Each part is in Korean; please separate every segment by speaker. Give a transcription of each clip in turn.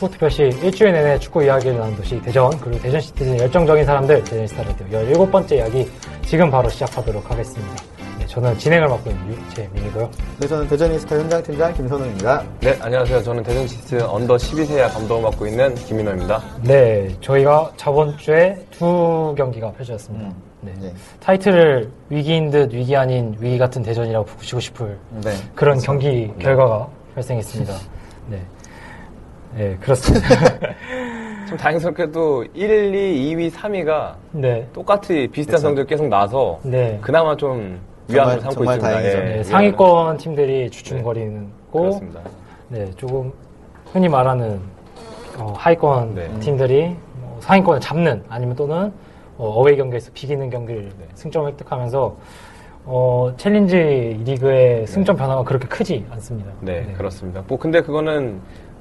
Speaker 1: 축구특별시 일주일 내내 축구 이야기를 나눈 도시 대전 그리고 대전 시티즌 열정적인 사람들 대저니스타 라디오 17번째 이야기 지금 바로 시작하도록 하겠습니다. 네, 저는 진행을 맡고 있는 유채민이고요.
Speaker 2: 네, 저는 대저니스타 현장팀장 김선우입니다.
Speaker 3: 네, 안녕하세요. 저는 대전시티즌 언더 12세 감독을 맡고 있는 김민호입니다.
Speaker 1: 네, 저희가 저번 주에 두 경기가 펼쳐졌습니다.
Speaker 2: 음,
Speaker 1: 네.
Speaker 2: 네.
Speaker 1: 타이틀을 위기인 듯 위기 아닌 위기 같은 대전이라고 붙이고 싶을
Speaker 2: 네.
Speaker 1: 그런 경기 결과가 발생했습니다. 네. 네, 그렇습니다.
Speaker 3: 좀 다행스럽게도 1, 2, 2위, 3위가
Speaker 1: 네.
Speaker 3: 똑같이 비슷한
Speaker 2: 그쵸.
Speaker 3: 성적 계속 나서
Speaker 1: 네.
Speaker 3: 그나마 좀 위안을
Speaker 2: 정말-
Speaker 3: 삼고
Speaker 2: 정말
Speaker 3: 있습니다.
Speaker 2: 다행이죠.
Speaker 3: 예,
Speaker 1: 네. 상위권 팀들이 주춤거리고
Speaker 3: 그렇습니다.
Speaker 1: 네, 조금 흔히 말하는 어, 하위권
Speaker 3: 네.
Speaker 1: 팀들이 뭐 상위권을 잡는 아니면 또는 어웨이 경기에서 비기는 경기를
Speaker 3: 네.
Speaker 1: 승점을 획득하면서 어, 챌린지 리그의 승점 변화가 그렇게 크지 않습니다.
Speaker 3: 네, 그렇습니다. 뭐 근데 그거는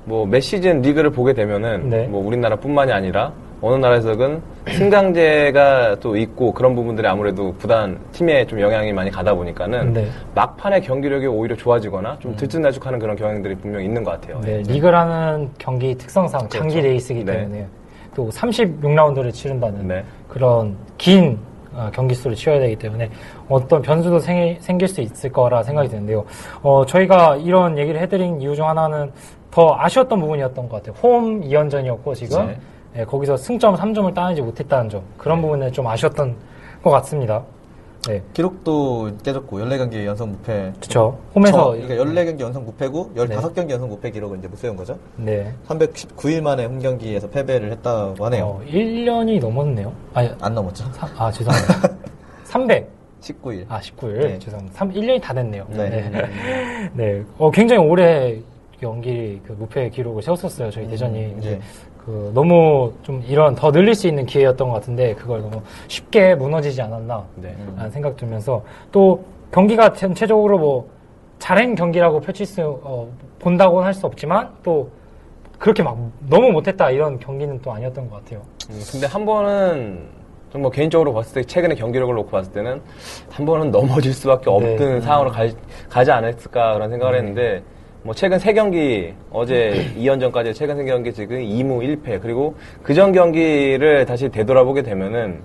Speaker 3: 뭐 몇 시즌 리그를 보게 되면은
Speaker 1: 네.
Speaker 3: 뭐 우리나라뿐만이 아니라 어느 나라에서는 승강제가 또 있고 그런 부분들이 아무래도 구단 팀에 좀 영향이 많이 가다 보니까는
Speaker 1: 네.
Speaker 3: 막판의 경기력이 오히려 좋아지거나 좀 들쭉날쭉하는 그런 경향들이 분명히 있는 것 같아요.
Speaker 1: 네, 리그라는 경기 특성상 장기
Speaker 3: 그렇죠.
Speaker 1: 레이스이기
Speaker 3: 네.
Speaker 1: 때문에 또 36라운드를 치른다는
Speaker 3: 네.
Speaker 1: 그런 긴 어, 경기 수를 치러야 되기 때문에 어떤 변수도 생, 생길 수 있을 거라 생각이 드는데요. 어, 저희가 이런 얘기를 해드린 이유 중 하나는 더 아쉬웠던 부분이었던 것 같아요. 홈 2연전이었고 지금
Speaker 3: 네.
Speaker 1: 예, 거기서 승점 3점을 따내지 못했다는 점 그런 부분에 좀 아쉬웠던 것 같습니다. 네,
Speaker 2: 기록도 깨졌고 14경기 연속 무패.
Speaker 1: 그렇죠. 홈에서
Speaker 2: 저, 그러니까 14경기 연속 무패고 15경기 연속 무패 기록을 이제 못 세운 거죠.
Speaker 1: 네,
Speaker 2: 319일 만에 홈 경기에서 패배를 했다고 하네요.
Speaker 1: 어, 1년이 넘었네요. 아니,
Speaker 2: 안 넘었죠.
Speaker 1: 사- 아 죄송합니다. 300.
Speaker 2: 19일.
Speaker 1: 아, 19일.
Speaker 2: 네.
Speaker 1: 죄송합니다. 3, 1년이 다 됐네요.
Speaker 2: 네.
Speaker 1: 네. 네. 어, 굉장히 오래 연기, 그, 무패 기록을 세웠었어요. 저희 대전이. 이제
Speaker 2: 네.
Speaker 1: 그, 너무 좀 이런 더 늘릴 수 있는 기회였던 것 같은데, 그걸 너무 쉽게 무너지지 않았나.
Speaker 3: 네.
Speaker 1: 라는 생각 들면서, 또, 경기가 전체적으로 뭐, 잘한 경기라고 펼칠 수, 어, 본다고는 할 수 없지만, 또, 그렇게 막 너무 못했다 이런 경기는 또 아니었던 것 같아요.
Speaker 3: 음, 근데 한 번은 좀 뭐 개인적으로 봤을 때 최근의 경기력을 놓고 봤을 때는 한 번은 넘어질 수밖에 없는
Speaker 1: 네.
Speaker 3: 상황으로 가, 가지 않았을까 그런 생각을 했는데 뭐 최근 세 경기 어제 2연전까지 최근 세 경기 지금 2무 1패 그리고 그전 경기를 다시 되돌아보게 되면은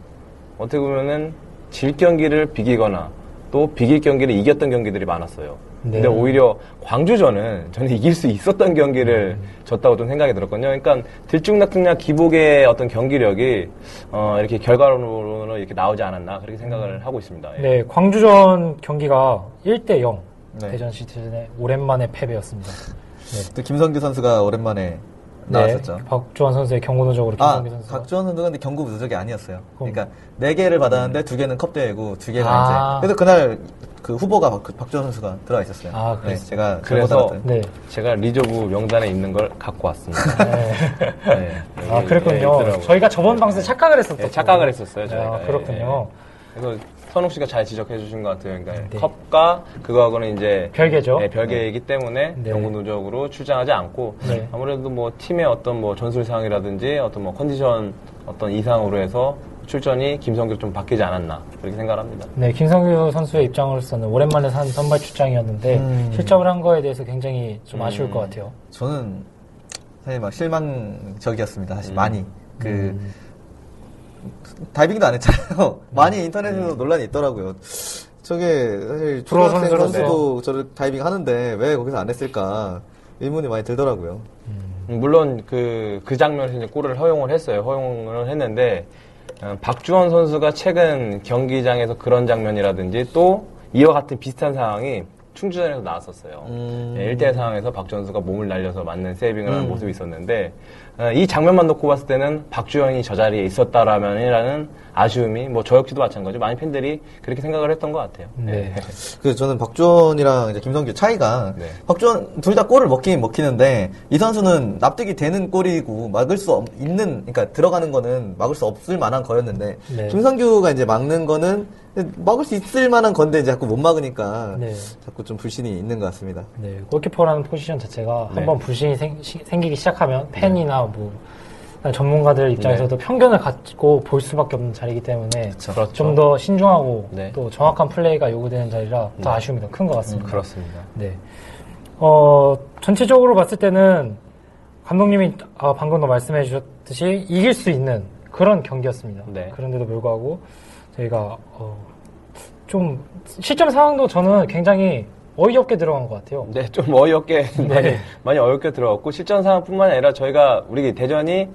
Speaker 3: 어떻게 보면은 질 경기를 비기거나 또 비길 경기를 이겼던 경기들이 많았어요.
Speaker 1: 네.
Speaker 3: 근데 오히려 광주전은 저는 이길 수 있었던 경기를 졌다고 좀 생각이 들었거든요. 그러니까 들쭉날쭉냐 기복의 어떤 경기력이 어, 이렇게 결과론으로 이렇게 나오지 않았나 그렇게 생각을 하고 있습니다. 예.
Speaker 1: 네, 광주전 경기가 1대 0.
Speaker 2: 네.
Speaker 1: 대전 시티즌의 오랜만에 패배였습니다. 네.
Speaker 2: 또 김성규 선수가 오랜만에 나왔었죠.
Speaker 1: 네, 박주원 선수의 경고 누적으로
Speaker 2: 아,
Speaker 1: 김성기 선수가
Speaker 2: 박주원 선수가 근데 경고 누적이 아니었어요.
Speaker 1: 그럼.
Speaker 2: 그러니까 네 개를 받았는데 두 개는 컵 대회고 두 개는
Speaker 1: 아.
Speaker 2: 이제. 그래서 그날 그 후보가 박, 그 박주원 선수가 들어가 있었어요.
Speaker 1: 아,
Speaker 2: 네,
Speaker 1: 그랬어요?
Speaker 2: 제가
Speaker 3: 그래서.
Speaker 1: 네.
Speaker 3: 제가 리저브 명단에 있는 걸 갖고 왔습니다. 네.
Speaker 1: 아,
Speaker 3: 여기,
Speaker 1: 그랬군요.
Speaker 3: 예.
Speaker 1: 저희가 저번 방송에 착각을 했었죠.
Speaker 3: 예, 착각을 했었어요, 저희가.
Speaker 1: 아,
Speaker 3: 예,
Speaker 1: 그렇군요.
Speaker 3: 그래서 선욱 씨가 잘 지적해 주신 것 같아요. 그러니까
Speaker 1: 네.
Speaker 3: 컵과 그거하고는 이제
Speaker 1: 별개죠.
Speaker 3: 네, 별개이기 때문에
Speaker 1: 네.
Speaker 3: 경고 누적으로 출장하지 않고
Speaker 1: 네.
Speaker 3: 아무래도 뭐 팀의 어떤 뭐 전술 상이라든지 어떤 뭐 컨디션 어떤 이상으로 해서 출전이 김성규 좀 바뀌지 않았나 그렇게 생각합니다.
Speaker 1: 네, 김성규 선수의 입장으로서는 오랜만에 산 선발 출장이었는데
Speaker 2: 음.
Speaker 1: 실적을 한 거에 대해서 굉장히 좀
Speaker 3: 음.
Speaker 1: 아쉬울 것 같아요.
Speaker 2: 저는 사실 막 실망적이었습니다. 사실
Speaker 3: 음.
Speaker 2: 많이 그 다이빙도 안 했잖아요. 많이 인터넷에서 논란이 있더라고요. 저게 사실 초등학생. 선수도 저를 다이빙 하는데 왜 거기서 안 했을까 의문이 많이 들더라고요.
Speaker 3: 음, 물론 그, 그 장면에서 이제 골을 허용을 했어요. 허용을 했는데, 어, 박주원 선수가 최근 경기장에서 그런 장면이라든지 또 이와 같은 비슷한 상황이 충주전에서 나왔었어요.
Speaker 2: 음.
Speaker 3: 네, 1대1 상황에서 박주원 선수가 몸을 날려서 맞는 세이빙을 하는
Speaker 2: 음.
Speaker 3: 모습이 있었는데, 어, 이 장면만 놓고 봤을 때는 박주원이 저 자리에 있었다라면이라는 아쉬움이 뭐 저 역시도 마찬가지로 많은 팬들이 그렇게 생각을 했던 것 같아요.
Speaker 1: 네.
Speaker 2: 그 저는 박주원이랑 이제 김성규 차이가
Speaker 3: 네.
Speaker 2: 박주원 둘 다 골을 먹긴 먹히는데 이 선수는 납득이 되는 골이고 막을 수 없, 있는 그러니까 들어가는 거는 막을 수 없을 만한 거였는데
Speaker 1: 네.
Speaker 2: 김성규가 이제 막는 거는 막을 수 있을 만한 건데 이제 자꾸 못 막으니까
Speaker 1: 네.
Speaker 2: 자꾸 좀 불신이 있는 것 같습니다.
Speaker 1: 네, 골키퍼라는 포지션 자체가
Speaker 3: 네.
Speaker 1: 한번 불신이 생, 기기 시작하면 팬이나 뭐 전문가들 입장에서도 편견을 갖고 볼 수밖에 없는 자리이기 때문에
Speaker 3: 그렇죠.
Speaker 1: 좀더 신중하고
Speaker 3: 네.
Speaker 1: 또 정확한 플레이가 요구되는 자리라 더
Speaker 3: 네.
Speaker 1: 아쉬움이 더 큰 것 같습니다.
Speaker 3: 그렇습니다.
Speaker 1: 네. 어, 전체적으로 봤을 때는 감독님이 아, 방금도 말씀해 주셨듯이 이길 수 있는 그런 경기였습니다.
Speaker 3: 네.
Speaker 1: 그런데도 불구하고 저희가 어, 좀 실점 상황도 저는 굉장히 어이없게 들어간 것 같아요.
Speaker 3: 네, 좀 어이없게 많이,
Speaker 1: 네.
Speaker 3: 많이 어이없게 들어갔고 실전 상황뿐만 아니라 저희가 우리 대전이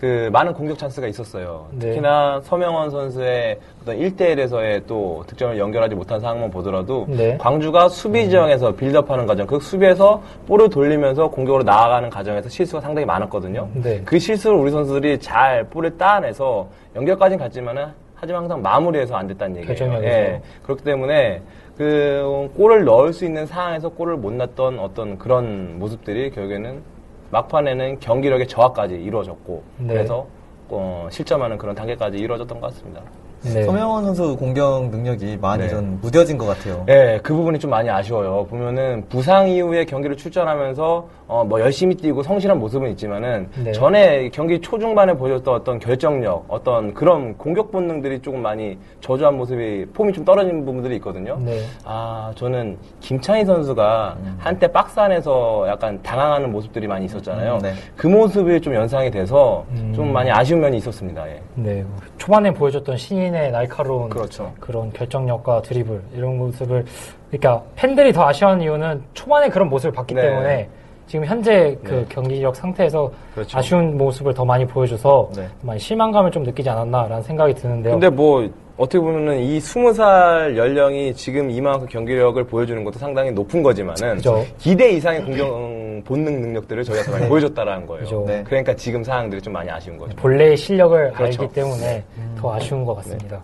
Speaker 3: 그 많은 공격 찬스가 있었어요.
Speaker 1: 네.
Speaker 3: 특히나 서명원 선수의 어떤 1대1에서의 또 득점을 연결하지 못한 상황만 보더라도
Speaker 1: 네.
Speaker 3: 광주가 수비 지형에서 빌드업하는 과정, 그 수비에서 볼을 돌리면서 공격으로 나아가는 과정에서 실수가 상당히 많았거든요.
Speaker 1: 네.
Speaker 3: 그 실수를 우리 선수들이 잘 볼을 따내서 연결까지는 갔지만은 하지만 항상 마무리해서 안 됐다는 얘기예요.
Speaker 1: 결정력에서.
Speaker 3: 예. 그렇기 때문에 그 골을 넣을 수 있는 상황에서 골을 못 넣었던 어떤 그런 모습들이 결국에는 막판에는 경기력의 저하까지 이루어졌고
Speaker 1: 네.
Speaker 3: 그래서 어, 실점하는 그런 단계까지 이루어졌던 것 같습니다.
Speaker 1: 네.
Speaker 2: 서명원 선수 공격 능력이 많이
Speaker 3: 네.
Speaker 2: 좀 무뎌진 것 같아요.
Speaker 3: 예, 그 부분이 좀 많이 아쉬워요. 보면은 부상 이후에 경기를 출전하면서 어, 뭐 열심히 뛰고 성실한 모습은 있지만은
Speaker 1: 네.
Speaker 3: 전에 경기 초중반에 보여줬던 어떤 결정력, 어떤 그런 공격 본능들이 조금 많이 저조한 모습이 폼이 좀 떨어진 부분들이 있거든요.
Speaker 1: 네.
Speaker 3: 아, 저는 김창희 선수가 한때 박스 안에서 약간 당황하는 모습들이 많이 있었잖아요.
Speaker 2: 음, 네.
Speaker 3: 그 모습이 좀 연상이 돼서
Speaker 1: 음.
Speaker 3: 좀 많이 아쉬운 면이 있었습니다. 예.
Speaker 1: 네, 초반에 보여줬던 신인 의 날카로운
Speaker 3: 그렇죠.
Speaker 1: 런 결정력과 드리블 이런 모습을 그러니까 팬들이 더 아쉬워하는 이유는 초반에 그런 모습을 봤기
Speaker 3: 네.
Speaker 1: 때문에 지금 현재 그
Speaker 3: 네.
Speaker 1: 경기력 상태에서
Speaker 3: 그렇죠.
Speaker 1: 아쉬운 모습을 더 많이 보여줘서
Speaker 2: 네.
Speaker 1: 많이 실망감을 좀 느끼지 않았나라는 생각이 드는데요.
Speaker 3: 근데 뭐 어떻게 보면은 이 스무 살 연령이 지금 이만큼 경기력을 보여주는 것도 상당히 높은 거지만은
Speaker 1: 그죠.
Speaker 3: 기대 이상의 공격 본능 능력들을 저희가 더 많이
Speaker 1: 네.
Speaker 3: 보여줬다라는 거예요.
Speaker 1: 그죠.
Speaker 2: 네.
Speaker 3: 그러니까 지금 상황들이 좀 많이 아쉬운 거죠.
Speaker 1: 본래의 실력을
Speaker 3: 그렇죠.
Speaker 1: 알기 때문에 더 아쉬운 것 같습니다.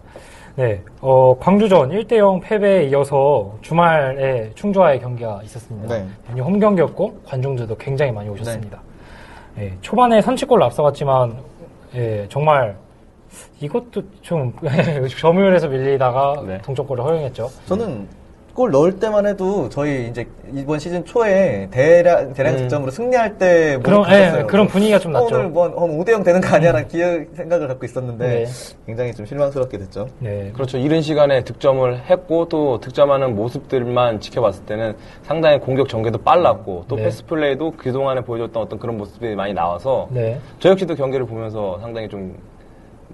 Speaker 1: 네, 어, 광주전 1대0 패배에 이어서 주말에 충주와의 경기가 있었습니다.
Speaker 2: 네.
Speaker 1: 홈 경기였고 관중들도 굉장히 많이 오셨습니다. 예, 초반에 선취골로 앞서갔지만 예, 정말 이것도 좀 점유율에서 밀리다가
Speaker 3: 네.
Speaker 1: 동점골을 허용했죠.
Speaker 2: 저는 골 넣을 때만 해도 저희 이제 이번 시즌 초에 대량 대량
Speaker 3: 음.
Speaker 2: 득점으로 승리할 때
Speaker 1: 그런
Speaker 2: 모습 봤었어요.
Speaker 1: 예, 그런 분위기가 좀
Speaker 2: 어,
Speaker 1: 났죠.
Speaker 2: 오늘 뭐 5대 0 되는 거 아니야라는 기억 생각을 갖고 있었는데
Speaker 1: 네.
Speaker 2: 굉장히 좀 실망스럽게 됐죠.
Speaker 1: 네,
Speaker 3: 그렇죠. 이른 시간에 득점을 했고 또 득점하는 모습들만 지켜봤을 때는 상당히 공격 전개도 빨랐고 또
Speaker 1: 네.
Speaker 3: 패스 플레이도 그동안에 보여줬던 어떤 그런 모습들이 많이 나와서
Speaker 1: 네,
Speaker 3: 저 역시도 경기를 보면서 상당히 좀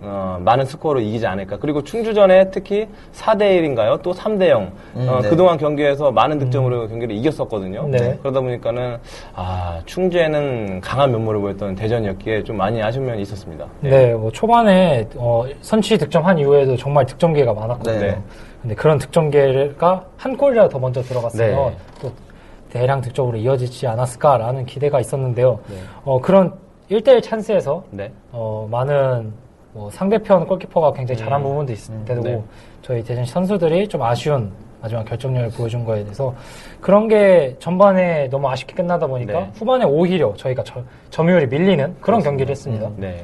Speaker 3: 어, 많은 스코어로 이기지 않을까. 그리고 충주전에 특히 4대1인가요? 또 3대0.
Speaker 2: 음,
Speaker 3: 어,
Speaker 2: 네.
Speaker 3: 그동안 경기에서 많은 득점으로 경기를 이겼었거든요.
Speaker 1: 음. 네.
Speaker 3: 그러다 보니까는, 아, 충주에는 강한 면모를 보였던 대전이었기에 좀 많이 아쉬운 면이 있었습니다.
Speaker 1: 네, 뭐 초반에 어, 선취 득점한 이후에도 정말 득점 기회가 많았거든요.
Speaker 2: 네.
Speaker 1: 근데 그런 득점 기회가 한 골이라도 더 먼저 들어갔으면
Speaker 3: 네.
Speaker 1: 또 대량 득점으로 이어지지 않았을까라는 기대가 있었는데요.
Speaker 3: 네.
Speaker 1: 어, 그런 1대1 찬스에서
Speaker 3: 네.
Speaker 1: 어, 많은 뭐 상대편 골키퍼가 굉장히 잘한 부분도 있는데도
Speaker 3: 네.
Speaker 1: 저희 대전 선수들이 좀 아쉬운 마지막 결정력을 보여준 거에 대해서 그런 게 전반에 너무 아쉽게 끝나다 보니까
Speaker 3: 네.
Speaker 1: 후반에 오히려 저희가 저- 점유율이 밀리는 그런 경기를 했습니다.
Speaker 3: 네.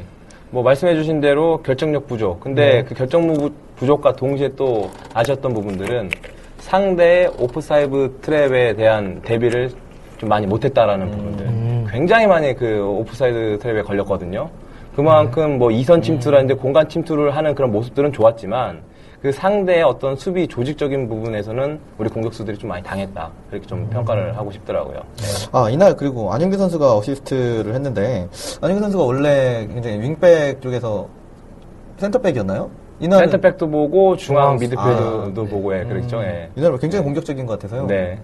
Speaker 3: 뭐 말씀해주신 대로 결정력 부족. 근데
Speaker 1: 네.
Speaker 3: 그 결정력 부- 부족과 동시에 또 아쉬웠던 부분들은 상대의 오프사이드 트랩에 대한 대비를 좀 많이 못했다라는 부분들.
Speaker 1: 음.
Speaker 3: 굉장히 많이 그 오프사이드 트랩에 걸렸거든요. 그만큼 뭐 이선 침투라든지 공간 침투를 하는 그런 모습들은 좋았지만 그 상대의 어떤 수비 조직적인 부분에서는 우리 공격수들이 좀 많이 당했다. 그렇게 좀 평가를 하고 싶더라고요.
Speaker 2: 아 이날 그리고 안영규 선수가 어시스트를 했는데 안영규 선수가 원래 굉장히 윙백 쪽에서 센터백이었나요? 이날
Speaker 3: 센터백도 보고 중앙 미드필더도
Speaker 2: 아, 네.
Speaker 3: 보고 예, 그랬죠. 예.
Speaker 2: 이날 굉장히 공격적인 것 같아서요.
Speaker 3: 네.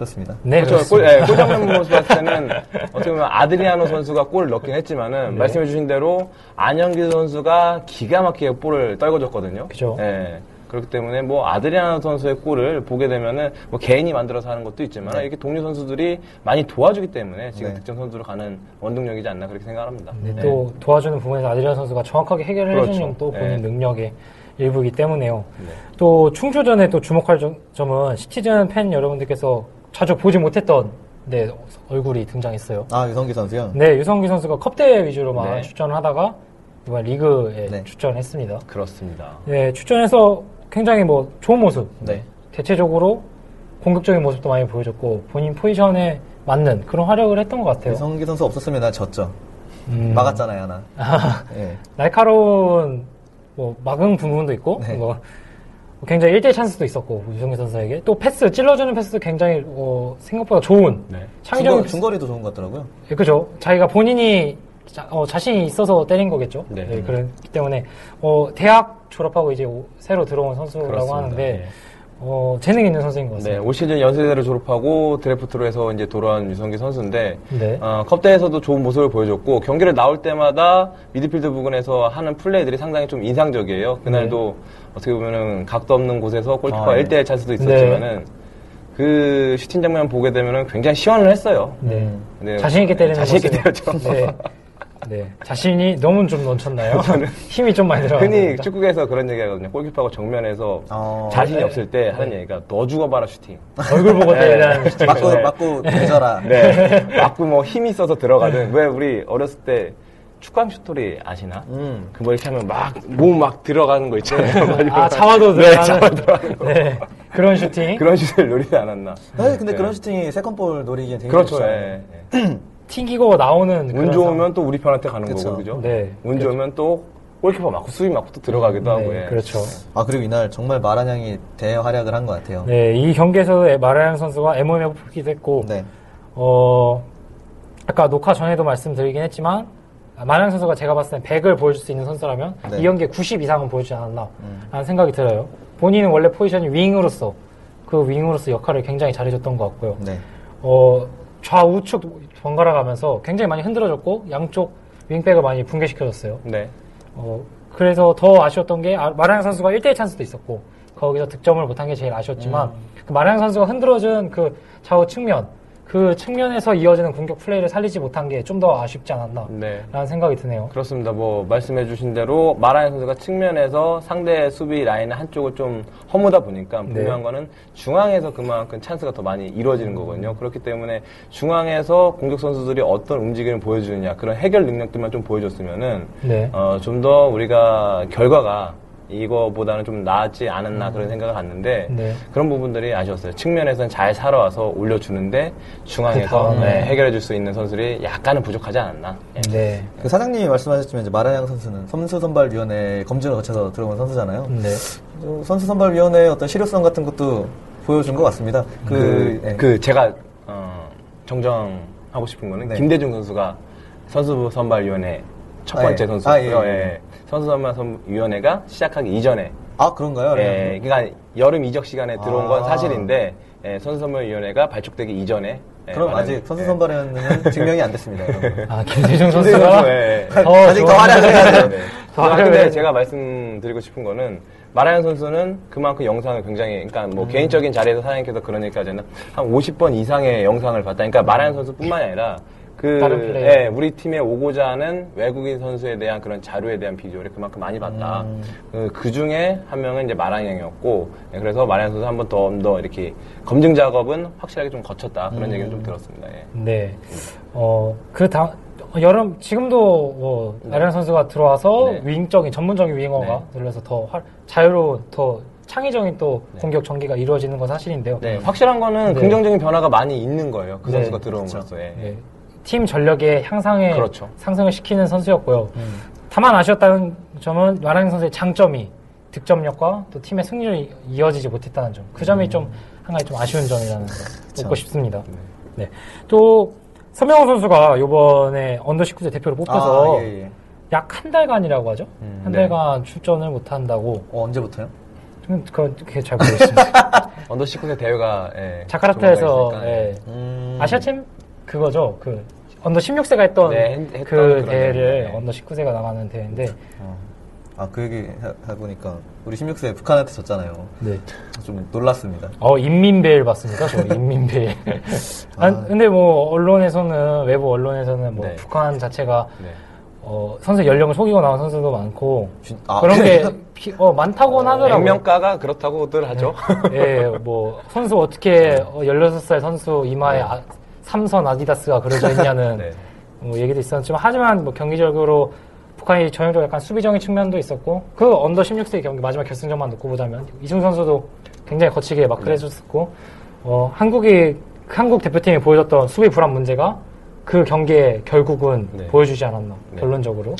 Speaker 2: 그렇습니다.
Speaker 1: 네,
Speaker 3: 그렇죠. 골,
Speaker 1: 그렇습니다.
Speaker 3: 예, 골 장면 모습 봤을 때는 어떻게 보면 아드리아노 선수가 골을 넣긴 했지만은
Speaker 1: 네.
Speaker 3: 말씀해주신 대로 안영규 선수가 기가 막히게 볼을 떨궈줬거든요.
Speaker 1: 그죠.
Speaker 3: 예. 그렇기 때문에 뭐 아드리아노 선수의 골을 보게 되면은 뭐 개인이 만들어서 하는 것도 있지만
Speaker 2: 네.
Speaker 3: 이렇게 동료 선수들이 많이 도와주기 때문에 지금
Speaker 2: 네.
Speaker 3: 득점 선수로 가는 원동력이지 않나 그렇게 생각합니다.
Speaker 1: 네, 또 도와주는 부분에서 아드리안 선수가 정확하게 해결을
Speaker 3: 그렇죠.
Speaker 1: 해주는 또 본인
Speaker 3: 네.
Speaker 1: 능력의 일부이기 때문에요.
Speaker 3: 네.
Speaker 1: 또 충주전에 또 주목할 점- 점은 시티즌 팬 여러분들께서 자주 보지 못했던 네, 얼굴이 등장했어요.
Speaker 2: 아 유성기 선수요.
Speaker 1: 네, 유성기 선수가 컵대회 위주로만
Speaker 3: 네.
Speaker 1: 출전을 하다가 이번 리그에
Speaker 2: 네.
Speaker 1: 출전했습니다.
Speaker 3: 그렇습니다.
Speaker 1: 네, 출전해서 굉장히 뭐 좋은 모습.
Speaker 2: 네.
Speaker 1: 대체적으로 공격적인 모습도 많이 보여줬고 본인 포지션에 맞는 그런 활약을 했던 것 같아요.
Speaker 2: 유성기 선수 없었으면 나 졌죠.
Speaker 1: 음,
Speaker 2: 막았잖아요 하나. 예.
Speaker 1: 날카로운 뭐 막은 부분도 있고
Speaker 2: 네.
Speaker 1: 뭐 굉장히 1대1 찬스도 있었고 유성기 선수에게 또 패스 찔러주는 패스 굉장히 어, 생각보다 좋은
Speaker 3: 네.
Speaker 1: 창의적인
Speaker 2: 중거, 중거리도 좋은 것 같더라고요.
Speaker 1: 예, 그죠. 자기가 본인이 자, 신이 있어서 때린 거겠죠.
Speaker 3: 네.
Speaker 1: 네, 그렇기 때문에 어, 대학 졸업하고 이제 오- 새로 들어온 선수라고
Speaker 3: 그렇습니다.
Speaker 1: 하는데
Speaker 3: 예.
Speaker 1: 어, 재능 있는 선수인 것
Speaker 3: 네,
Speaker 1: 같습니다.
Speaker 3: 올 시즌 연세대를 졸업하고 드래프트로 해서 이제 들어온 유성기 선수인데
Speaker 1: 네.
Speaker 3: 어, 컵대회에서도 좋은 모습을 보여줬고 경기를 나올 때마다 미드필드 부근에서 하는 플레이들이 상당히 좀 인상적이에요. 그날도 어떻게 보면은 각도 없는 곳에서 골키퍼
Speaker 2: 아, 네.
Speaker 3: 1대1 찬스도 있었지만은 그 슈팅 장면 보게 되면은 굉장히 시원시원했어요.
Speaker 1: 네.
Speaker 3: 네.
Speaker 1: 자신 있게 때리는
Speaker 3: 자신 있게 때렸죠.
Speaker 1: 네. 네. 자신이 너무 좀 넘쳤나요? 힘이 좀 많이 들어가요.
Speaker 3: 흔히 축구에서 그런 얘기 하거든요. 골키퍼가 정면에서
Speaker 2: 어,
Speaker 3: 자신이
Speaker 1: 네.
Speaker 3: 없을 때 하는 얘기가 너 죽어봐라 슈팅.
Speaker 1: 얼굴 보고 때리라는 슈팅이죠.
Speaker 2: 맞고
Speaker 3: 네.
Speaker 2: 맞고 뒈져라.
Speaker 3: 네. 맞고 뭐 힘이 있어서 들어가든 왜 우리 어렸을 때 축구왕 슛돌이 아시나?
Speaker 2: 음.
Speaker 3: 그뭐 이렇게 하면 막 몸 막 들어가는 거 있잖아요.
Speaker 1: 아, 자와도
Speaker 3: 네,
Speaker 1: 들어가는.
Speaker 3: 들어가는 거.
Speaker 1: 네. 그런 슈팅.
Speaker 3: 그런 슛을 노리지 않았나.
Speaker 2: 사실 근데
Speaker 3: 네.
Speaker 2: 그런 슈팅이 세컨볼 노리기엔 되게
Speaker 3: 그렇죠.
Speaker 2: 좋잖아요.
Speaker 1: 튕기고 나오는
Speaker 3: 운
Speaker 1: 그런
Speaker 3: 좋으면 또 우리 편한테 가는
Speaker 2: 그쵸.
Speaker 3: 거고 그죠?
Speaker 1: 네.
Speaker 3: 운 좋으면 또 골키퍼 맞고 수비 맞고 또 들어가기도
Speaker 1: 상황.
Speaker 3: 하고.
Speaker 1: 네,
Speaker 3: 예.
Speaker 1: 그렇죠.
Speaker 2: 아 그리고 이날 정말 마란양이 대활약을 한 것 같아요.
Speaker 1: 네, 이 경기에서 마라양 선수가 MOM에 뽑히기도 했고,
Speaker 2: 네.
Speaker 1: 어, 아까 녹화 전에도 말씀드리긴 했지만, 마라양 선수가 제가 봤을 땐 100을 보여줄 수 있는 선수라면,
Speaker 2: 네. 음.
Speaker 1: 이 경기에 90 이상은 보여주지 않았나, 라는 생각이 들어요. 본인은 원래 포지션이 윙으로서, 그 윙으로서 역할을 굉장히 잘해줬던 것 같고요.
Speaker 2: 네.
Speaker 1: 어, 좌우측 번갈아 가면서 굉장히 많이 흔들어줬고, 양쪽 윙백을 많이 붕괴시켜줬어요.
Speaker 3: 네.
Speaker 1: 어, 그래서 더 아쉬웠던 게 아, 마라양 선수가 1대1 찬스도 있었고 거기서 득점을 못한 게 제일 아쉬웠지만
Speaker 3: 음.
Speaker 1: 그 마라양 선수가 흔들어준 그 좌우 측면 그 측면에서 이어지는 공격 플레이를 살리지 못한 게 좀 더 아쉽지 않았나
Speaker 3: 네.
Speaker 1: 라는 생각이 드네요.
Speaker 3: 그렇습니다. 뭐 말씀해주신 대로 마라인 선수가 측면에서 상대 수비 라인 한쪽을 좀 허무다 보니까
Speaker 1: 네.
Speaker 3: 분명한 거는 중앙에서 그만큼 찬스가 더 많이 이루어지는 거거든요. 그렇기 때문에 중앙에서 공격 선수들이 어떤 움직임을 보여주느냐 그런 해결 능력들만 좀 보여줬으면은
Speaker 1: 네.
Speaker 3: 어, 좀 더 우리가 결과가 이거보다는 좀 나았지 않았나 그런 생각을 갖는데
Speaker 1: 네.
Speaker 3: 그런 부분들이 아쉬웠어요. 측면에서는 잘 살아와서 올려주는데 중앙에서
Speaker 1: 그 다음에.
Speaker 3: 네, 해결해줄 수 있는 선수들이 약간은 부족하지 않았나. 예.
Speaker 1: 네.
Speaker 2: 그 사장님이 말씀하셨지만 이제 마란양 선수는 선수 선발위원회 검증을 거쳐서 들어온 선수잖아요.
Speaker 1: 네.
Speaker 2: 좀 선수 선발위원회의 어떤 실효성 같은 것도 보여준 것 같습니다. 그,
Speaker 3: 그,
Speaker 2: 예.
Speaker 3: 그 제가 어, 정정하고 싶은 거는
Speaker 2: 네.
Speaker 3: 김대중 선수가 선수 선발위원회 첫
Speaker 2: 아,
Speaker 3: 번째
Speaker 2: 예.
Speaker 3: 선수고요.
Speaker 2: 아, 예, 예.
Speaker 3: 예. 선수 선발위원회가 시작하기 이전에
Speaker 2: 아 그런가요?
Speaker 3: 예, 그러니까 여름 이적 시간에 들어온 건
Speaker 2: 아.
Speaker 3: 사실인데 예, 선수 선발위원회가 발족되기 이전에 예,
Speaker 2: 그럼 아직 선수
Speaker 3: 예.
Speaker 2: 선발위원회는 증명이 안 됐습니다. 여러분.
Speaker 1: 아, 김대중 선수가
Speaker 3: 선수.
Speaker 1: 더
Speaker 2: 아직 더
Speaker 1: 좋은-
Speaker 2: 활약을 해야 돼요.
Speaker 3: 네.
Speaker 1: 더
Speaker 3: 아, 근데 제가 말씀드리고 싶은 거는 마라얀 선수는 그만큼 영상을 굉장히 그러니까 뭐 개인적인 자리에서 사장님께서 그런 얘기까지는 한 50번 이상의 영상을 봤다. 그러니까 마라얀 선수뿐만이 아니라 그
Speaker 1: 다른 플레이어.
Speaker 3: 예, 우리 팀에 오고자 하는 외국인 선수에 대한 그런 자료에 대한 비주얼을 그만큼 많이 봤다. 그 중에 한 명은 이제 마라양이었고 예, 그래서 마라양 선수 한번 더 더 이렇게 검증 작업은 확실하게 좀 거쳤다 그런 얘기는 좀 들었습니다. 예.
Speaker 1: 네. 어, 그 다, 어, 여름, 지금도, 뭐, 마련 선수가 들어와서
Speaker 3: 네.
Speaker 1: 윙적인, 전문적인 윙어가
Speaker 3: 네.
Speaker 1: 들어서 더 활, 자유로운, 더 창의적인 또 공격 전개가 이루어지는 건 사실인데요.
Speaker 3: 네, 확실한 거는
Speaker 1: 네.
Speaker 3: 긍정적인 변화가 많이 있는 거예요. 그
Speaker 1: 네,
Speaker 3: 선수가 들어온. 것으로. 예.
Speaker 1: 네. 팀 전력의 향상에
Speaker 3: 그렇죠.
Speaker 1: 상승을 시키는 선수였고요. 다만 아쉬웠다는 점은 마랑 선수의 장점이 득점력과 또 팀의 승리를 이- 이어지지 못했다는 점. 그 점이 좀한 가지 좀 아쉬운 점이라는 거 묻고 싶습니다. 네. 또 서명호 선수가 이번에 언더 19세 대표로 뽑혀서
Speaker 2: 아, 예, 예.
Speaker 1: 약한 달간이라고 하죠.
Speaker 3: 음,
Speaker 1: 한
Speaker 3: 네.
Speaker 1: 달간 출전을 못 한다고.
Speaker 2: 어, 언제부터요?
Speaker 1: 좀 그게 잘 모르겠습니다.
Speaker 3: 언더 19세 대회가 예,
Speaker 1: 자카르타에서 예,
Speaker 2: 음.
Speaker 1: 아시아 챔 그거죠. 그 언더 16세가 했던
Speaker 3: 네, 했-
Speaker 1: 그 대회를
Speaker 3: 대회.
Speaker 1: 언더 19세가 나가는 대회인데
Speaker 2: 아, 그 얘기 해- 해보니까 우리 16세 북한한테 졌잖아요.
Speaker 1: 네.
Speaker 2: 좀 놀랐습니다.
Speaker 1: 어, 인민배일 봤습니다. 저 인민배일. 아, 근데 뭐 언론에서는 외부 언론에서는 뭐
Speaker 3: 네.
Speaker 1: 북한 자체가
Speaker 3: 네.
Speaker 1: 어, 선수 연령을 속이고 나온 선수도 많고
Speaker 2: 진- 아,
Speaker 1: 그런 게? 피- 어, 많다고는 하더라고요.
Speaker 3: 액면가가 그렇다고들 하죠.
Speaker 1: 예, 뭐 선수 어떻게 어, 16살 선수 이마에 아, 삼선 아디다스가 그려져 있냐는
Speaker 3: 네.
Speaker 1: 뭐 얘기도 있었지만 하지만 뭐 경기적으로 북한이 전형적으로 약간 수비적인 측면도 있었고 그 언더 16세 경기 마지막 결승전만 놓고 보자면 이승우 선수도 굉장히 거치게 마크를 해줬었고 어, 한국이 한국 대표팀이 보여줬던 수비 불안 문제가 그 경기에 결국은
Speaker 3: 네.
Speaker 1: 보여주지 않았나
Speaker 3: 네.
Speaker 1: 결론적으로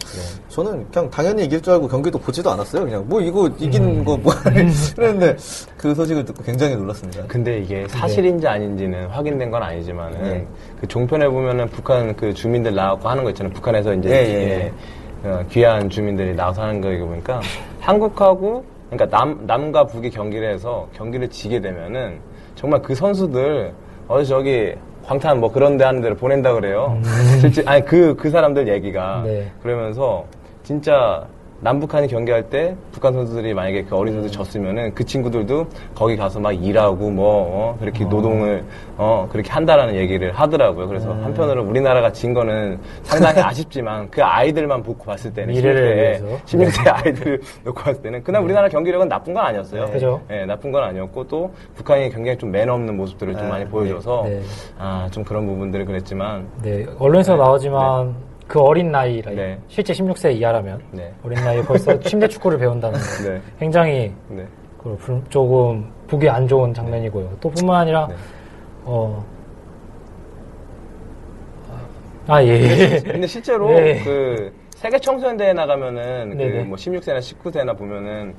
Speaker 2: 저는 그냥 당연히 이길 줄 알고 경기도 보지도 않았어요. 그냥 뭐 이거 이기는
Speaker 1: 음.
Speaker 2: 거 뭐. 그랬는데 그 소식을 듣고 굉장히 놀랐습니다.
Speaker 3: 근데 이게 사실인지 아닌지는 확인된 건 아니지만은
Speaker 2: 네.
Speaker 3: 그 종편에 보면은 북한 그 주민들 나와서 하는 거 있잖아요. 북한에서 이제
Speaker 2: 예, 예, 예.
Speaker 3: 어, 귀한 주민들이 나와서 하는 거 이거 보니까 한국하고 그러니까 남 남과 북이 경기를 해서 경기를 지게 되면은 정말 그 선수들 어디 저기 광탄 뭐 그런 데 하는 데를 보낸다 그래요. 실제 아니 그그 사람들 얘기가
Speaker 1: 네.
Speaker 3: 그러면서 진짜 남북한이 경기할 때 북한 선수들이 만약에 그 어린 선수 졌으면은 그 친구들도 거기 가서 막 일하고 뭐 어, 그렇게 노동을 어 그렇게 한다라는 얘기를 하더라고요. 그래서
Speaker 1: 음.
Speaker 3: 한편으로 우리나라가 진 거는 상당히 아쉽지만 그 아이들만 보고 봤을 때는
Speaker 1: 미래를 위해서.
Speaker 3: 16세 16세 아이들 놓고 봤을 때는 그날 우리나라 경기력은 나쁜 건 아니었어요.
Speaker 1: 그죠.
Speaker 3: 예, 나쁜 건 아니었고 또 북한이 굉장히 좀 매너 없는 모습들을 좀
Speaker 2: 네.
Speaker 3: 많이 보여줘서
Speaker 1: 네.
Speaker 3: 아좀 그런 부분들은 그랬지만
Speaker 1: 네 언론에서
Speaker 3: 네.
Speaker 1: 나오지만 그 어린 나이
Speaker 3: 네.
Speaker 1: 실제 16세 이하라면
Speaker 3: 네.
Speaker 1: 어린 나이에 벌써 침대 축구를 배운다는 거
Speaker 3: 네.
Speaker 1: 굉장히
Speaker 3: 네.
Speaker 1: 그 불- 조금 보기 안 좋은 장면이고요. 또 뿐만 아니라
Speaker 3: 네.
Speaker 1: 어. 아, 예.
Speaker 3: 근데 실제로
Speaker 1: 네.
Speaker 3: 그 세계 청소년 대회 나가면은. 그 뭐 16세나 19세나 보면은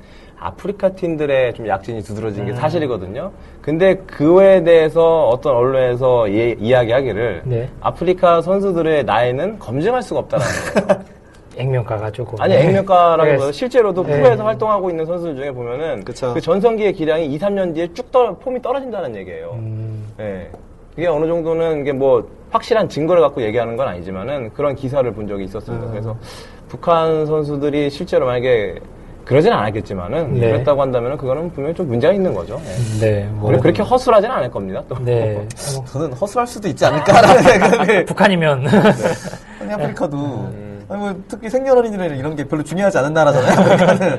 Speaker 3: 아프리카 팀들의 좀 약진이 두드러진
Speaker 1: 음.
Speaker 3: 게 사실이거든요. 근데 그에 대해서 어떤 언론에서 예- 이야기하기를
Speaker 1: 네.
Speaker 3: 아프리카 선수들의 나이는 검증할 수가 없다라는 거예요.
Speaker 1: 액면가가 조금.
Speaker 3: 아니 액면가라기보다
Speaker 1: 네.
Speaker 3: 실제로도
Speaker 1: 네.
Speaker 3: 프로에서 활동하고 있는 선수들 중에 보면은
Speaker 2: 그쵸.
Speaker 3: 그 전성기의 기량이 2, 3년 뒤에 쭉 떨, 폼이 떨어진다는 얘기예요.
Speaker 1: 음,
Speaker 3: 예. 이게 어느 정도는 이게 뭐 확실한 증거를 갖고 얘기하는 건 아니지만은 그런 기사를 본 적이 있었습니다. 그래서 북한 선수들이 실제로 만약에 그러진 않았겠지만은
Speaker 1: 네.
Speaker 3: 그랬다고 한다면은 그거는 분명히 좀 문제가 있는 거죠. 예.
Speaker 1: 네. 뭐.
Speaker 3: 그렇게 허술하진 않을 겁니다. 또.
Speaker 1: 네. 뭐,
Speaker 2: 저는 허술할 수도 있지 않을까라는 생각을.
Speaker 1: 북한이면.
Speaker 2: 아니, 아프리카도.
Speaker 3: 음.
Speaker 2: 아니, 뭐, 특히 생년월일이나 이런 게 별로 중요하지 않은 나라잖아요.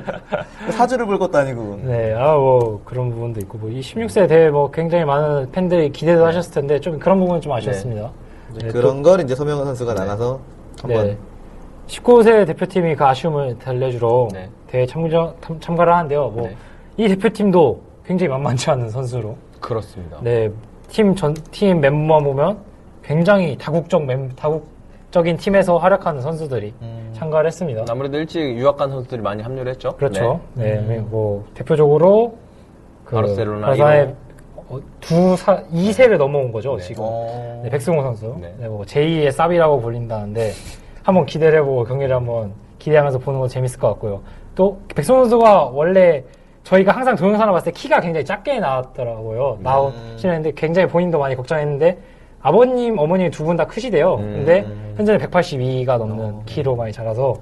Speaker 2: 사주를 볼 것도 아니고.
Speaker 1: 네, 아, 뭐, 그런 부분도 있고, 뭐, 이 16세 대회 뭐, 굉장히 많은 팬들이 기대도 하셨을 텐데, 좀 그런 부분은 좀 아쉬웠습니다. 네, 또-
Speaker 2: 그런 걸 이제 서명훈 선수가 나가서 한번
Speaker 1: 네. 19세 대표팀이 그 아쉬움을 달래주러
Speaker 3: 네.
Speaker 1: 대회 참가, 참- 참가를 하는데요. 뭐,
Speaker 3: 네.
Speaker 1: 이 대표팀도 굉장히 만만치 않은 선수로.
Speaker 3: 그렇습니다.
Speaker 1: 네, 팀 전, 팀 멤버만 보면 굉장히 다국적 멤, 다국적인 팀에서 활약하는 선수들이 참가를 했습니다.
Speaker 3: 아무래도 일찍 유학 간 선수들이 많이 합류를 했죠.
Speaker 1: 그렇죠. 네, 뭐, 대표적으로 그
Speaker 3: 바르셀로나
Speaker 1: 어, 두 사, 2세를 넘어온 거죠,
Speaker 3: 네.
Speaker 1: 지금.
Speaker 2: 어.
Speaker 1: 네, 백승호 선수.
Speaker 3: 네.
Speaker 1: 네, 뭐 제2의 쌉이라고 불린다는데 한번 기대를 해보고 경기를 한번 기대하면서 보는 거 재밌을 것 같고요. 또 백승호 선수가 원래 저희가 항상 동영상을 봤을 때 키가 굉장히 작게 나왔더라고요. 나오시는데 굉장히 본인도 많이 걱정했는데 아버님, 어머님 두 분 다 크시대요.
Speaker 3: 음.
Speaker 1: 근데 현재는 182가 넘는 키로 많이 자라서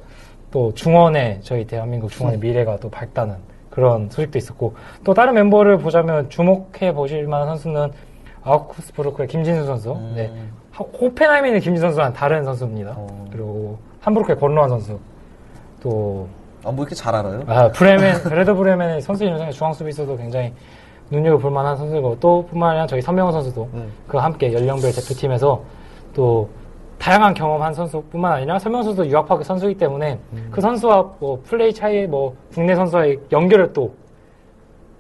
Speaker 1: 또 중원의 저희 대한민국 중원의 미래가 또 밝다는 그런 소식도 있었고 또 다른 멤버를 보자면 주목해 보실 만한 선수는 아우크스부르크의 김진수 선수, 네. 하- 호펜하임에 있는 김진수 선수는 다른 선수입니다. 그리고 함부르크의 권로한 선수, 또
Speaker 2: 아, 뭐 이렇게 잘 알아요?
Speaker 1: 아, 브레멘, 레드 브레멘의 선수 이름 중에 중앙 수비수도 굉장히 눈여겨볼 만한 선수고, 또 뿐만 아니라 저희 선명호 선수도
Speaker 2: 음.
Speaker 1: 그와 함께 연령별 대표팀에서 또 다양한 경험한 선수뿐만 아니라 선명 선수도 유학파 선수이기 때문에 그 선수와 뭐 플레이 차이, 뭐 국내 선수와의 연결을 또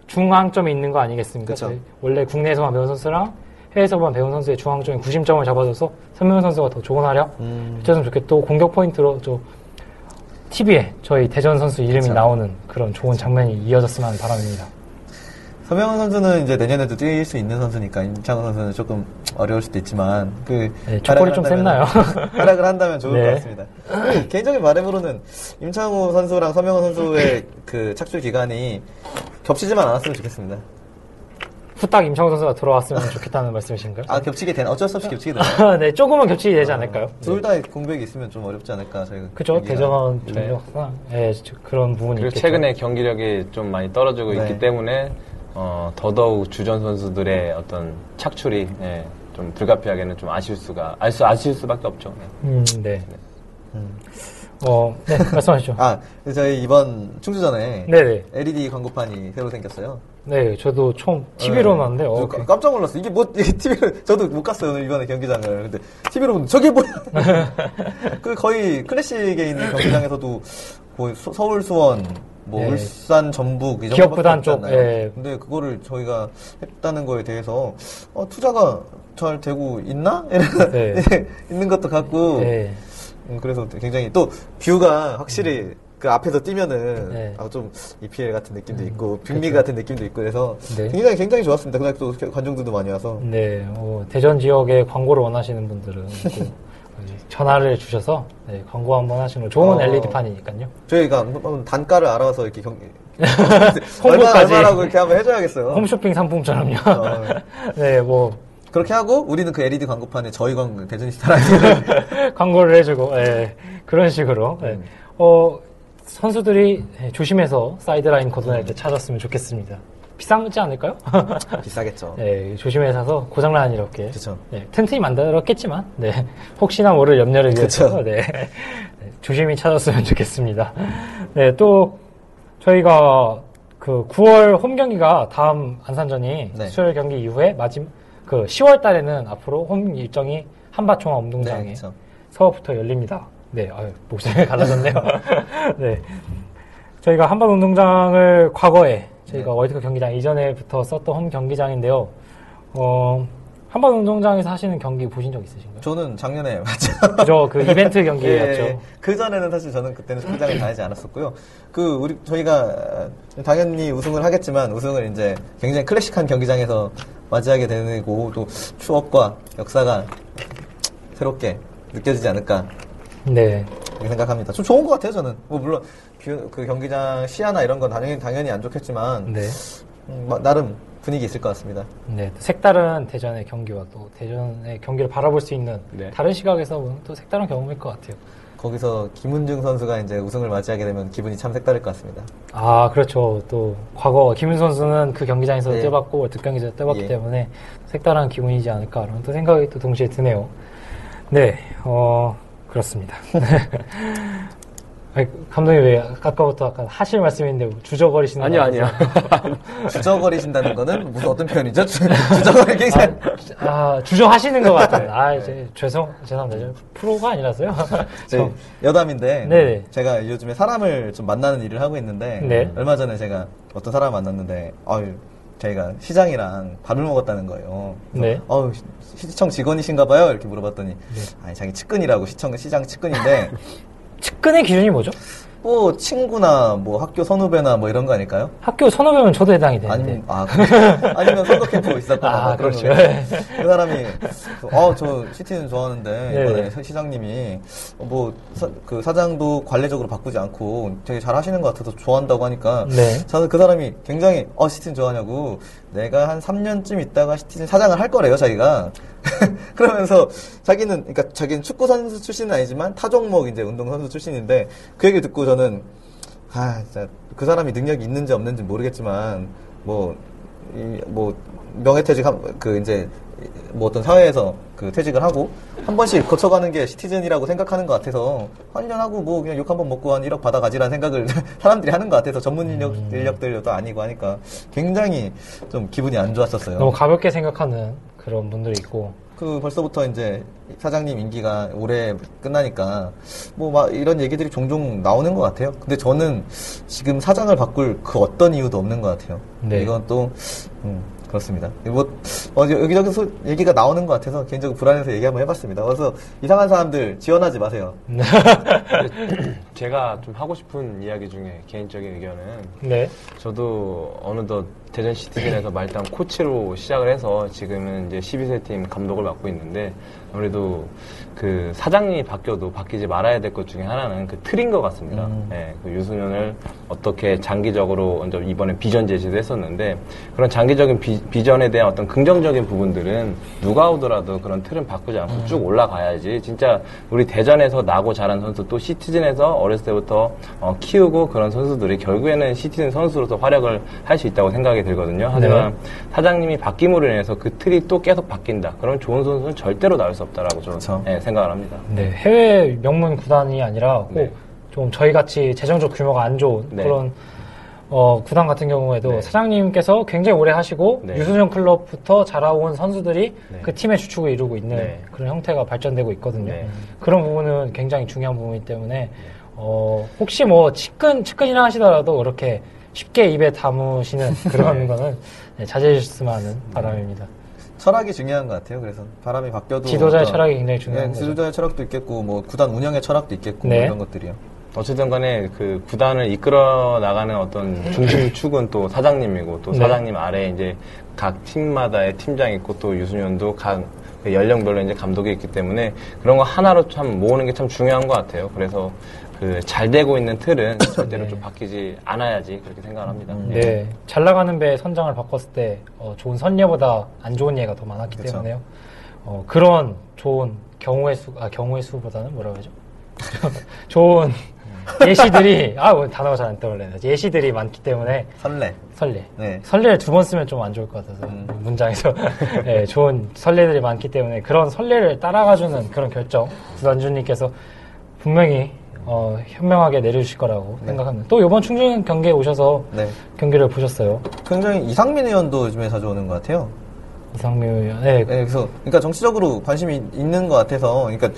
Speaker 1: 중앙점이 있는 거 아니겠습니까? 저희 원래 국내에서만 배운 선수랑 해외에서만 배운 선수의 중앙점인 구심점을 잡아줘서 선명 선수가 더 좋은 활약
Speaker 2: 음.
Speaker 1: 펼쳤으면 좋겠고 또 공격 포인트로 좀 TV에 저희 대전 선수 이름이
Speaker 2: 그쵸.
Speaker 1: 나오는 그런 좋은 장면이 이어졌으면 하는 바람입니다.
Speaker 2: 서명훈 선수는 이제 내년에도 뛸 수 있는 선수니까 임창훈 선수는 조금 어려울 수도 있지만 그
Speaker 1: 네, 조건이 좀 셌나요?
Speaker 2: 활약을 한다면 좋을
Speaker 1: 네.
Speaker 2: 것 같습니다. 그 개인적인 바람으로는 임창우 선수랑 서명훈 선수의 그 착출 기간이 겹치지만 않았으면 좋겠습니다.
Speaker 1: 후딱 임창호 선수가 돌아왔으면 좋겠다는 말씀이신가요?
Speaker 2: 아 겹치게 되나 어쩔 수 없이 겹치게 되나요?
Speaker 1: 네, 조금은 겹치게 되지 않을까요?
Speaker 2: 둘다 공백이 있으면 좀 어렵지 않을까 저희가.
Speaker 1: 그죠. 대전 전력상 예, 저- 그런 부분이
Speaker 3: 그리고
Speaker 1: 있겠죠.
Speaker 3: 최근에 경기력이 좀 많이 떨어지고
Speaker 2: 네.
Speaker 3: 있기 때문에 어, 더더욱 주전 선수들의 어떤 착출이 예, 좀 불가피하게는 좀 아쉬울 수가 아쉬, 아쉬울 수밖에 없죠. 네.
Speaker 1: 음, 네. 어, 네, 말씀하시죠.
Speaker 2: 아 저희 이번 충주전에
Speaker 1: 네네.
Speaker 2: LED 광고판이 새로 생겼어요.
Speaker 1: 네, 저도 처음 TV로 봤는데, 어,
Speaker 2: 저 깜- 깜짝 놀랐어. 이게 뭐, 이게 TV를, 저도 못 갔어요, 오늘 이번에 경기장을. 근데 TV로 보면 저게 뭐야? 그 거의 클래식에 있는 경기장에서도 거의 서- 서울 수원, 뭐
Speaker 1: 네.
Speaker 2: 울산 전북 이 정도
Speaker 1: 기업구단 쪽, 예.
Speaker 2: 근데 그거를 저희가 했다는 거에 대해서 어, 투자가 잘 되고 있나? 이런
Speaker 1: 네.
Speaker 2: 있는 것도 같고
Speaker 1: 네.
Speaker 2: 음, 그래서 굉장히 또 뷰가 확실히 그 앞에서 뛰면은
Speaker 1: 네.
Speaker 2: 아, 좀 EPL 같은 느낌도 있고 빅리그 같은 느낌도 있고 그래서
Speaker 1: 네.
Speaker 2: 굉장히 굉장히 좋았습니다. 그날 또 관중들도 많이 와서
Speaker 1: 네, 어, 대전 지역에 광고를 원하시는 분들은 또 전화를 주셔서 네, 광고 한번 하시는 거 좋은
Speaker 2: 어.
Speaker 1: LED판이니까요.
Speaker 2: 저희가 한번 단가를 알아서 이렇게 경기 얼마. 얼마라고 이렇게 한번 해줘야겠어요.
Speaker 1: 홈쇼핑 상품처럼요.
Speaker 2: 어.
Speaker 1: 네, 뭐
Speaker 2: 그렇게 하고 우리는 그 LED 광고판에 저희 광 대저니스타 라디오
Speaker 1: 광고를 해주고 예, 그런 식으로 예.
Speaker 2: 음.
Speaker 1: 어, 선수들이 예, 조심해서 사이드라인 걷어낼 때 찾았으면 좋겠습니다. 비싸지 않을까요?
Speaker 2: 비싸겠죠.
Speaker 1: 예, 조심해 사서 고장난 이렇게
Speaker 2: 그쵸.
Speaker 1: 네, 튼튼히 만들었겠지만 네, 혹시나 모를 염려를 위해서. 네, 네, 조심히 찾았으면 좋겠습니다. 네, 또 저희가 그 9월 홈 경기가 다음 안산전이
Speaker 2: 네.
Speaker 1: 수요일 경기 이후에 마지막 그 10월 달에는 앞으로 홈 일정이 한바총화
Speaker 2: 네,
Speaker 1: 운동장에
Speaker 2: 그렇죠.
Speaker 1: 서부터 열립니다. 네, 아유, 목소리가 갈라졌네요. 네. 저희가 한반 운동장을 과거에 저희가
Speaker 2: 네.
Speaker 1: 월드컵 경기장 이전에부터 썼던 홈 경기장인데요. 어, 한반 운동장에서 하시는 경기 보신 적 있으신가요?
Speaker 2: 저는 작년에 맞죠.
Speaker 1: 그죠, 그 이벤트 경기였죠.
Speaker 2: 예, 그 전에는 사실 저는 그때는 승장을 다니지 않았었고요. 그 우리 저희가 당연히 우승을 하겠지만 우승을 이제 굉장히 클래식한 경기장에서 맞이하게 되고 또 추억과 역사가 새롭게 느껴지지 않을까
Speaker 1: 네.
Speaker 2: 이렇게 생각합니다. 좀 좋은 것 같아요 저는. 뭐 물론 그, 그 경기장 시야나 이런 건 당연히 당연히 안 좋겠지만
Speaker 1: 네.
Speaker 2: 음, 마- 나름 분위기 있을 것 같습니다.
Speaker 1: 네. 색다른 대전의 경기와 또 대전의 경기를 바라볼 수 있는
Speaker 3: 네.
Speaker 1: 다른 시각에서 보는 또 색다른 경험일 것 같아요.
Speaker 2: 거기서 김은중 선수가 이제 우승을 맞이하게 되면 기분이 참 색다를 것 같습니다.
Speaker 1: 아, 그렇죠. 또, 과거, 김윤 선수는 그 경기장에서
Speaker 2: 네.
Speaker 1: 뛰어봤고, 월드 경기에서 뛰어봤기
Speaker 2: 예.
Speaker 1: 때문에 색다른 기분이지 않을까라는 또 생각이 또 동시에 드네요. 네, 어, 그렇습니다. 아니, 감독님 왜 아까부터 약간 하실 말씀인데 주저거리시는
Speaker 3: 아니요,
Speaker 1: 거
Speaker 3: 아니요.
Speaker 2: 주저거리신다는 거는 무슨 어떤 표현이죠? 주- 주저거리 굉장히
Speaker 1: 아, 주저하시는 것 같아요. 아, 이제 죄송, 죄송합니다. 저 프로가 아니라서요.
Speaker 2: 저희 여담인데
Speaker 1: 네네.
Speaker 2: 제가 요즘에 사람을 좀 만나는 일을 하고 있는데
Speaker 1: 네.
Speaker 2: 얼마 전에 제가 어떤 사람을 만났는데 아유 저희가 시장이랑 밥을 먹었다는 거예요.
Speaker 1: 네.
Speaker 2: 어우 시- 시청 직원이신가 봐요 이렇게 물어봤더니 아니 자기 측근이라고 시청 시장 측근인데
Speaker 1: 측근의 기준이 뭐죠?
Speaker 2: 뭐 친구나 뭐 학교 선후배나 뭐 이런 거 아닐까요?
Speaker 1: 학교 선후배면 저도 해당이 되는데.
Speaker 2: 아니면 아? 아니면 선거 캠프 있었거나
Speaker 1: 아,
Speaker 2: 뭐 그런. 거겠죠. 그 사람이 어저 시티는 좋아하는데
Speaker 1: 네.
Speaker 2: 이번에 시- 시장님이 뭐 그 사장도 관례적으로 바꾸지 않고 되게 잘 하시는 것 같아서 좋아한다고 하니까
Speaker 1: 네.
Speaker 2: 저는 그 사람이 굉장히 어 시티즌 좋아하냐고 내가 한 3년쯤 있다가 시티즌 사장을 할 거래요 자기가. 그러면서 자기는 그러니까 자기는 축구 선수 출신은 아니지만 타 종목 이제 운동 선수 출신인데 그 얘기 듣고 저는 아 진짜 그 사람이 능력이 있는지 없는지 모르겠지만 뭐 이, 뭐 명예퇴직 한, 그 이제 뭐 어떤 사회에서 그 퇴직을 하고 한 번씩 거쳐가는 게 시티즌이라고 생각하는 것 같아서 한년 하고 뭐 그냥 욕 한 번 먹고 한 1억 받아가지라는 생각을 사람들이 하는 것 같아서 전문 인력 인력들도 아니고 하니까 굉장히 좀 기분이 안 좋았었어요.
Speaker 1: 너무 가볍게 생각하는 그런 분들이 있고.
Speaker 2: 그 벌써부터 이제 사장님 임기가 올해 끝나니까 뭐 막 이런 얘기들이 종종 나오는 것 같아요. 근데 저는 지금 사장을 바꿀 그 어떤 이유도 없는 것 같아요.
Speaker 1: 네.
Speaker 2: 이건 또 음, 그렇습니다. 뭐 어, 여기저기서 얘기가 나오는 것 같아서 개인적으로 불안해서 얘기 한번 해봤습니다. 그래서 이상한 사람들 지원하지 마세요.
Speaker 3: 제가 좀 하고 싶은 이야기 중에 개인적인 의견은
Speaker 1: 네.
Speaker 3: 저도 어느덧 대전 시티즌에서 말단 코치로 시작을 해서 지금은 이제 12세 팀 감독을 맡고 있는데 아무래도 그 사장님이 바뀌어도 바뀌지 말아야 될 것 중에 하나는 그 틀인 것 같습니다.
Speaker 2: 음.
Speaker 3: 예, 그 유소년을 어떻게 장기적으로 먼저 이번에 비전 제시도 했었는데 그런 장기적인 비, 전에 대한 어떤 긍정적인 부분들은 누가 오더라도 그런 틀은 바꾸지 않고
Speaker 2: 음.
Speaker 3: 쭉 올라가야지 진짜 우리 대전에서 나고 자란 선수 또 시티즌에서 어렸을 때부터 어, 키우고 그런 선수들이 결국에는 시티즌 선수로서 활약을 할 수 있다고 생각이 들거든요. 하지만 사장님이 바뀜으로 인해서 그 틀이 또 계속 바뀐다. 그럼 좋은 선수는 절대로 나올 수 없다라고 저는
Speaker 2: 그렇죠.
Speaker 3: 예, 생각을 합니다.
Speaker 1: 네, 해외 명문 구단이 아니라 꼭
Speaker 3: 네.
Speaker 1: 좀 저희 같이 재정적 규모가 안 좋은
Speaker 3: 네.
Speaker 1: 그런 어, 구단 같은 경우에도
Speaker 3: 네.
Speaker 1: 사장님께서 굉장히 오래 하시고
Speaker 3: 네.
Speaker 1: 유소년 클럽부터 자라온 선수들이
Speaker 3: 네.
Speaker 1: 그 팀의 주축을 이루고 있는
Speaker 3: 네.
Speaker 1: 그런 형태가 발전되고 있거든요.
Speaker 3: 네.
Speaker 1: 그런 부분은 굉장히 중요한 부분이기 때문에 어, 혹시 뭐 측근 측근이라 하시더라도 그렇게 쉽게 입에 담으시는 그런 거는 네, 자제해 주셨으면 하는 바람입니다.
Speaker 2: 철학이 중요한 것 같아요. 그래서 바람이 바뀌어도
Speaker 1: 지도자의 철학이 굉장히 중요한
Speaker 2: 네,
Speaker 1: 거죠.
Speaker 2: 지도자의 철학도 있겠고 뭐 구단 운영의 철학도 있겠고 뭐
Speaker 1: 네.
Speaker 2: 이런 것들이요.
Speaker 3: 어쨌든 간에 그 구단을 이끌어 나가는 어떤 중심축은 또 사장님이고 또
Speaker 1: 네.
Speaker 3: 사장님 아래에 이제 각 팀마다의 팀장이 있고 또 유소년도 각그 연령별로 이제 감독이 있기 때문에 그런 거 하나로 참 모으는 게 참 중요한 것 같아요. 그래서 그 잘 되고 있는 틀은 절대로 좀 바뀌지 않아야지 그렇게 생각을 합니다.
Speaker 1: 네, 잘 나가는 배의 선장을 바꿨을 때 어, 좋은 선례보다 안 좋은 예가 더 많았기
Speaker 2: 그쵸.
Speaker 1: 때문에요. 어, 그런 좋은 경우의 수, 아 경우의 수보다는 뭐라고 하죠? 좋은 예시들이 아 단어가 잘 안 떠올라요. 예시들이 많기 때문에
Speaker 2: 선례.
Speaker 1: 선례.
Speaker 2: 네.
Speaker 1: 선례를 두 번 쓰면 좀 안 좋을 것 같아서
Speaker 2: 음.
Speaker 1: 문장에서 네, 좋은 선례들이 많기 때문에 그런 선례를 따라가주는 그런 결정 구단주님께서 분명히 어, 현명하게 내려주실 거라고 생각합니다. 또 이번 충준 경기에 오셔서
Speaker 2: 네.
Speaker 1: 경기를 보셨어요.
Speaker 2: 굉장히 이상민 의원도 요즘에 자주 오는 것 같아요.
Speaker 1: 이상민 의원. 네,
Speaker 2: 네, 그래서 그러니까 정치적으로 관심이 있는 것 같아서 그러니까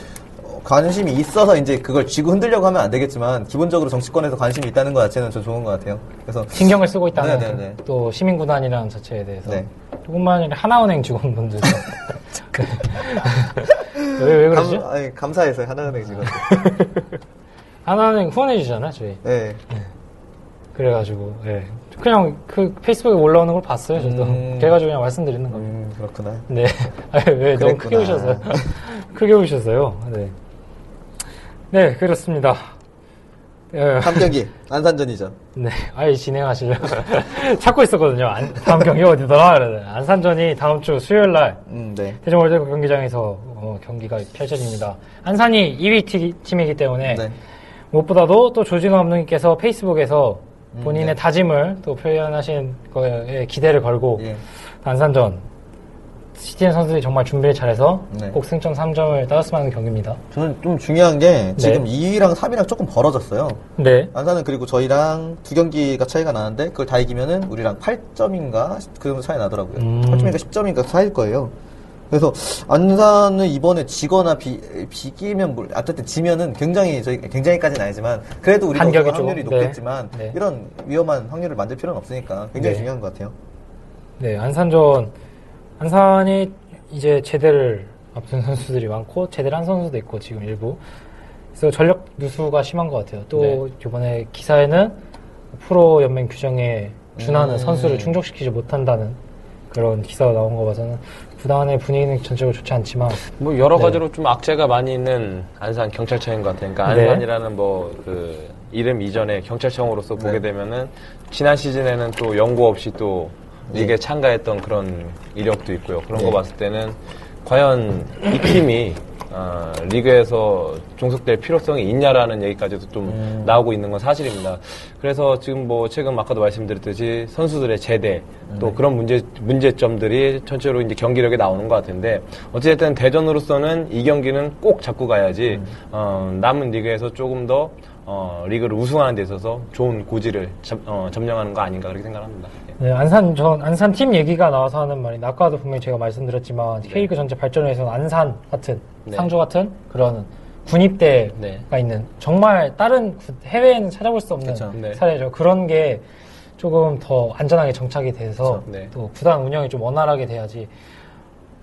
Speaker 2: 어, 관심이 있어서 이제 그걸 쥐고 흔들려고 하면 안 되겠지만 기본적으로 정치권에서 관심이 있다는 것 자체는 저 좋은 것 같아요. 그래서
Speaker 1: 신경을 쓰고 있다는
Speaker 2: 네, 네, 네.
Speaker 1: 또 시민구단이라는 자체에 대해서
Speaker 2: 네.
Speaker 1: 조금만 아니라 하나은행 직원분들도 왜, 왜 그러시죠?
Speaker 2: 감, 아니, 감사해서 하나은행 직원.
Speaker 1: 하나은행 후원해 주잖아요, 저희.
Speaker 2: 네.
Speaker 1: 그래가지고 예. 그냥 그 페이스북에 올라오는 걸 봤어요, 저도.
Speaker 2: 음.
Speaker 1: 그래가지고 그냥 말씀드리는 겁니다.
Speaker 2: 음, 그렇구나.
Speaker 1: 네. 아니, 왜 너무 크게. 오셨어요? 크게 오셨어요. 네. 네, 그렇습니다. 예,
Speaker 2: 다음 경기 안산전이죠.
Speaker 1: 네, 아예 진행하시려 찾고 있었거든요. 안- 다음 경기 어디더라? 안산전이 다음 주 수요일 날
Speaker 2: 음, 네.
Speaker 1: 대전 월드컵 경기장에서 어, 경기가 펼쳐집니다. 안산이 2위 티- 팀이기 때문에
Speaker 2: 네.
Speaker 1: 무엇보다도 또 조진호 감독님께서 페이스북에서 본인의
Speaker 2: 네.
Speaker 1: 다짐을 또 표현하신 거에 기대를 걸고
Speaker 2: 예.
Speaker 1: 안산전 시티즌 선수들이 정말 준비를 잘해서
Speaker 2: 네.
Speaker 1: 꼭 승점 3점을 따았으면 하는 경기입니다.
Speaker 2: 저는 좀 중요한 게 지금
Speaker 1: 네.
Speaker 2: 2위랑 3위랑 조금 벌어졌어요.
Speaker 1: 네.
Speaker 2: 안산은 그리고 저희랑 두 경기가 차이가 나는데 그걸 다 이기면은 우리랑 8점인가 그 정도 차이 나더라고요.
Speaker 1: 음.
Speaker 2: 8점인가 10점인가 차이일 거예요. 그래서 안산은 이번에 지거나 비, 비기면 뭘- 어쨌든 지면은 굉장히 저희 굉장히까지는 아니지만 그래도 우리가
Speaker 1: 간격이죠.
Speaker 2: 확률이
Speaker 1: 네.
Speaker 2: 높겠지만
Speaker 1: 네.
Speaker 2: 이런 위험한 확률을 만들 필요는 없으니까 굉장히
Speaker 1: 네.
Speaker 2: 중요한 것 같아요.
Speaker 1: 네, 안산전 안산이 이제 제대를 앞둔 선수들이 많고 제대를 한 선수도 있고 지금 일부 그래서 전력 누수가 심한 것 같아요. 또
Speaker 3: 네.
Speaker 1: 이번에 기사에는 프로 연맹 규정에 준하는
Speaker 2: 음.
Speaker 1: 선수를 충족시키지 못한다는 그런 기사가 나온 거 봐서는 구단의 분위기는 전체적으로 좋지 않지만
Speaker 3: 뭐 여러
Speaker 1: 네.
Speaker 3: 가지로 좀 악재가 많이 있는 안산 경찰청인 것 같아요. 그러니까
Speaker 1: 네.
Speaker 3: 안산이라는 뭐그 이름 이전에 경찰청으로서 보게
Speaker 2: 네.
Speaker 3: 되면은 지난 시즌에는 또 연고 없이 또 리그에 참가했던 그런 이력도 있고요. 그런
Speaker 2: 네.
Speaker 3: 거 봤을 때는 과연 이 팀이 어, 리그에서 종속될 필요성이 있냐라는 얘기까지도 좀
Speaker 2: 음.
Speaker 3: 나오고 있는 건 사실입니다. 그래서 지금 뭐 최근 아까도 말씀드렸듯이 선수들의 제대 또
Speaker 2: 네.
Speaker 3: 그런 문제 문제점들이 전체로 이제 경기력에 나오는 것 같은데 어쨌든 대전으로서는 이 경기는 꼭 잡고 가야지
Speaker 2: 음.
Speaker 3: 어, 남은 리그에서 조금 더 어, 리그를 우승하는 데 있어서 좋은 고지를 점, 어, 점령하는 거 아닌가 그렇게 생각합니다. 예.
Speaker 1: 네, 안산 전 안산 팀 얘기가 나와서 하는 말이 아까도 분명히 제가 말씀드렸지만 K리그 전체 발전을 위해서는 안산 같은
Speaker 3: 네.
Speaker 1: 상주 같은 그런 군입대가
Speaker 3: 네.
Speaker 1: 있는 정말 다른 구- 해외에는 찾아볼 수 없는
Speaker 2: 그쵸.
Speaker 3: 네.
Speaker 1: 사례죠. 그런 게 조금 더 안전하게 정착이 돼서
Speaker 3: 그쵸. 네.
Speaker 1: 또 구단 운영이 좀 원활하게 돼야지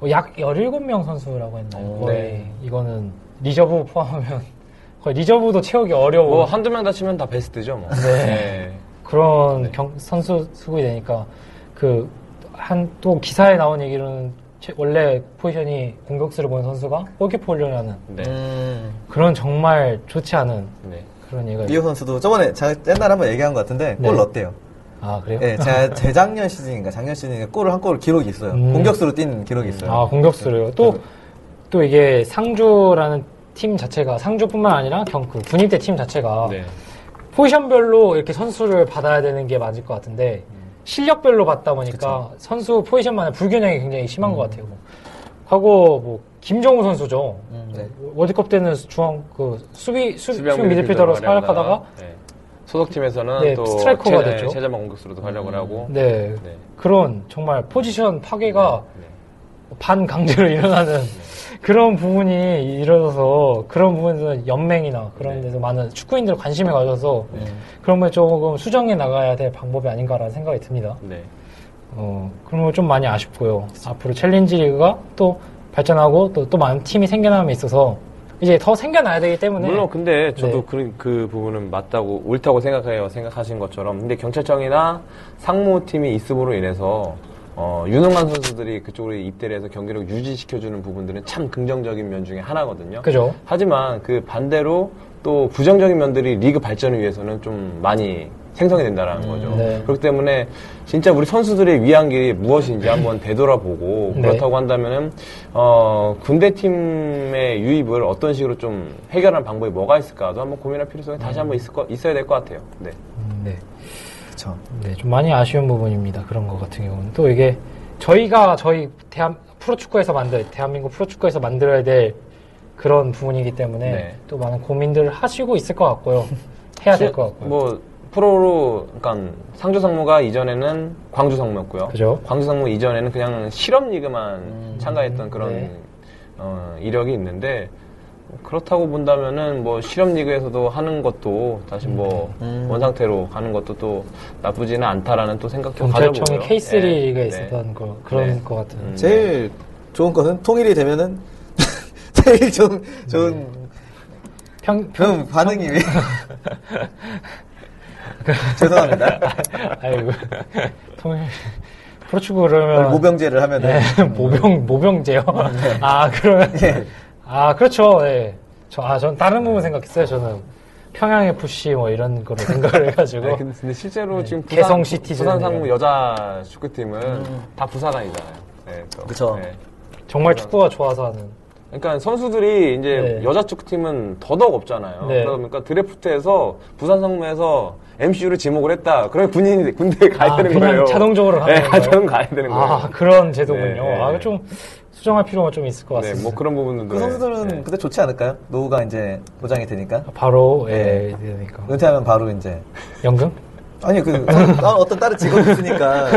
Speaker 1: 어, 약 17명 선수라고 했나요?
Speaker 2: 오,
Speaker 1: 거의
Speaker 3: 네.
Speaker 1: 이거는 reserve 포함하면 거의 reserve도 채우기 어려운
Speaker 3: 뭐 한두 명 다치면 다 베스트죠, 뭐.
Speaker 1: 네. 그런 경- 선수 수급이 되니까 그 한 또 기사에 나온 얘기로는 최- 원래 포지션이 공격수를 보는 선수가 골키퍼 훈련하는
Speaker 3: 네.
Speaker 2: 음,
Speaker 1: 그런 정말 좋지 않은
Speaker 3: 네.
Speaker 1: 그런 얘기가
Speaker 2: 이호 선수도 저번에 제가 옛날에 한번 얘기한 것 같은데 골
Speaker 1: 네.
Speaker 2: 넣었대요.
Speaker 1: 아 그래요?
Speaker 2: 네, 제가 재작년 시즌인가 작년 시즌인가 골을 한 골 기록이 있어요.
Speaker 1: 음.
Speaker 2: 공격수로 뛴 기록이 있어요.
Speaker 1: 아 공격수래요. 또또 이게 상주라는 팀 자체가 상주뿐만 아니라 경, 그 군입대 팀 자체가
Speaker 3: 네.
Speaker 1: 포지션별로 이렇게 선수를 받아야 되는 게 맞을 것 같은데 실력별로 받다 보니까 선수 포지션만의 불균형이 굉장히 심한 것 같아요. 과거 뭐 김정우 선수죠.
Speaker 2: 음, 네.
Speaker 1: 월드컵 때는 중앙 그 수비 수,
Speaker 3: 수비
Speaker 1: 미드필더로 활약하다가
Speaker 3: 네. 소속팀에서는
Speaker 1: 네,
Speaker 3: 또
Speaker 1: 스트라이커가
Speaker 3: 최-
Speaker 1: 됐죠.
Speaker 3: 최전방 공격수로도 활약을 하고
Speaker 1: 네,
Speaker 3: 네.
Speaker 1: 그런 정말 포지션 파괴가
Speaker 3: 네.
Speaker 1: 반강제로 일어나는 그런 부분이 일어나서 그런 부분에서 연맹이나 그런
Speaker 3: 네.
Speaker 1: 데서 많은 축구인들 관심을 가져서
Speaker 2: 음.
Speaker 1: 그런 걸 조금 수정해 나가야 될 방법이 아닌가라는 생각이 듭니다.
Speaker 3: 네.
Speaker 1: 어, 그런 건좀 많이 아쉽고요. 앞으로 챌린지 리그가 또 발전하고 또, 또 많은 팀이 생겨남에 있어서 이제 더 생겨나야 되기 때문에
Speaker 3: 물론 근데 저도
Speaker 1: 네.
Speaker 3: 그, 그 부분은 맞다고 옳다고 생각해요. 생각하신 것처럼. 근데 경찰청이나 상무팀이 있음으로 인해서 어, 유능한 선수들이 그쪽으로 입대를 해서 경기력 유지시켜주는 부분들은 참 긍정적인 면 중에 하나거든요.
Speaker 1: 그죠?
Speaker 3: 하지만 그 반대로 또 부정적인 면들이 리그 발전을 위해서는 좀 많이 생성이 된다라는 거죠.
Speaker 1: 네.
Speaker 3: 그렇기 때문에 진짜 우리 선수들의 위한 길이 무엇인지 한번 되돌아보고
Speaker 1: 네.
Speaker 3: 그렇다고 한다면은 어, 군대 팀의 유입을 어떤 식으로 좀 해결하는 방법이 뭐가 있을까도 한번 고민할 필요성이 다시 한번 있을 거, 있어야 될 것 같아요. 네.
Speaker 1: 음, 네.
Speaker 2: 그쵸.
Speaker 1: 네, 좀 많이 아쉬운 부분입니다. 그런 것 같은 경우는. 또 이게 저희가 저희 대한, 프로축구에서 만들, 대한민국 프로축구에서 만들어야 될 그런 부분이기 때문에
Speaker 3: 네.
Speaker 1: 또 많은 고민들을 하시고 있을 것 같고요. 해야 될 것 같고요.
Speaker 3: 뭐 프로로 그러니까 상주 상무가 이전에는 광주 상무였고요.
Speaker 1: 그죠?
Speaker 3: 광주 상무 이전에는 그냥 실업 리그만 참가했던 그런
Speaker 1: 네.
Speaker 3: 어, 이력이 있는데 그렇다고 본다면은 뭐 실업 리그에서도 하는 것도 다시 뭐
Speaker 2: 음.
Speaker 3: 원상태로 가는 것도 또 나쁘지는 않다라는 또 생각도
Speaker 1: 경찰청이
Speaker 3: 가져보고요.
Speaker 1: K3
Speaker 3: 네,
Speaker 1: 리그에
Speaker 3: 네.
Speaker 1: 있었던 거, 그런
Speaker 3: 네.
Speaker 1: 것 같은.
Speaker 3: 음.
Speaker 2: 제일 좋은 것은 통일이 되면은 제일 좋은 좋은
Speaker 1: 평,
Speaker 2: 그럼 반응이 왜? 죄송합니다.
Speaker 1: 아이고. 통일. 프로축구 그러면.
Speaker 2: 모병제를 하면은
Speaker 1: 네, 모병, 모병제요? 아, 그러면.
Speaker 2: 예.
Speaker 1: 아, 그렇죠. 예. 저, 아, 전 다른 부분 생각했어요. 저는 평양 FC 뭐 이런 거로 생각을 해가지고.
Speaker 3: 네, 근데, 근데 실제로
Speaker 1: 네,
Speaker 3: 지금 부산,
Speaker 1: 개성 시티즌.
Speaker 3: 부산 상무 여자 축구팀은 다 부사관이잖아요. 네, 또.
Speaker 2: 그쵸.
Speaker 3: 네.
Speaker 1: 정말 축구가 좋아서 하는.
Speaker 3: 그러니까 선수들이 이제
Speaker 1: 네.
Speaker 3: 여자 축구팀은 더더욱 없잖아요.
Speaker 1: 네.
Speaker 3: 그러니까 드래프트에서 부산 상무에서 MCU를 지목을 했다. 그러면 군인이 군대에 가야
Speaker 1: 아,
Speaker 3: 되는
Speaker 1: 그냥
Speaker 3: 거예요.
Speaker 1: 자동적으로 가는
Speaker 3: 네,
Speaker 1: 건가요?
Speaker 3: 자동 가야 되는 거예요.
Speaker 1: 아, 그런 제도군요.
Speaker 3: 네, 네,
Speaker 1: 아,
Speaker 3: 네.
Speaker 1: 좀 수정할 필요가 좀 있을 것
Speaker 3: 네,
Speaker 1: 같습니다.
Speaker 3: 뭐 그런 부분들도.
Speaker 2: 그 선수들은
Speaker 3: 네.
Speaker 2: 근데 좋지 않을까요? 노후가 이제 보장이 되니까
Speaker 1: 바로,
Speaker 2: 네.
Speaker 1: 예, 되니까.
Speaker 2: 은퇴하면 바로 이제
Speaker 1: 연금?
Speaker 2: 아니 그 아, 어떤 다른 직업이 있으니까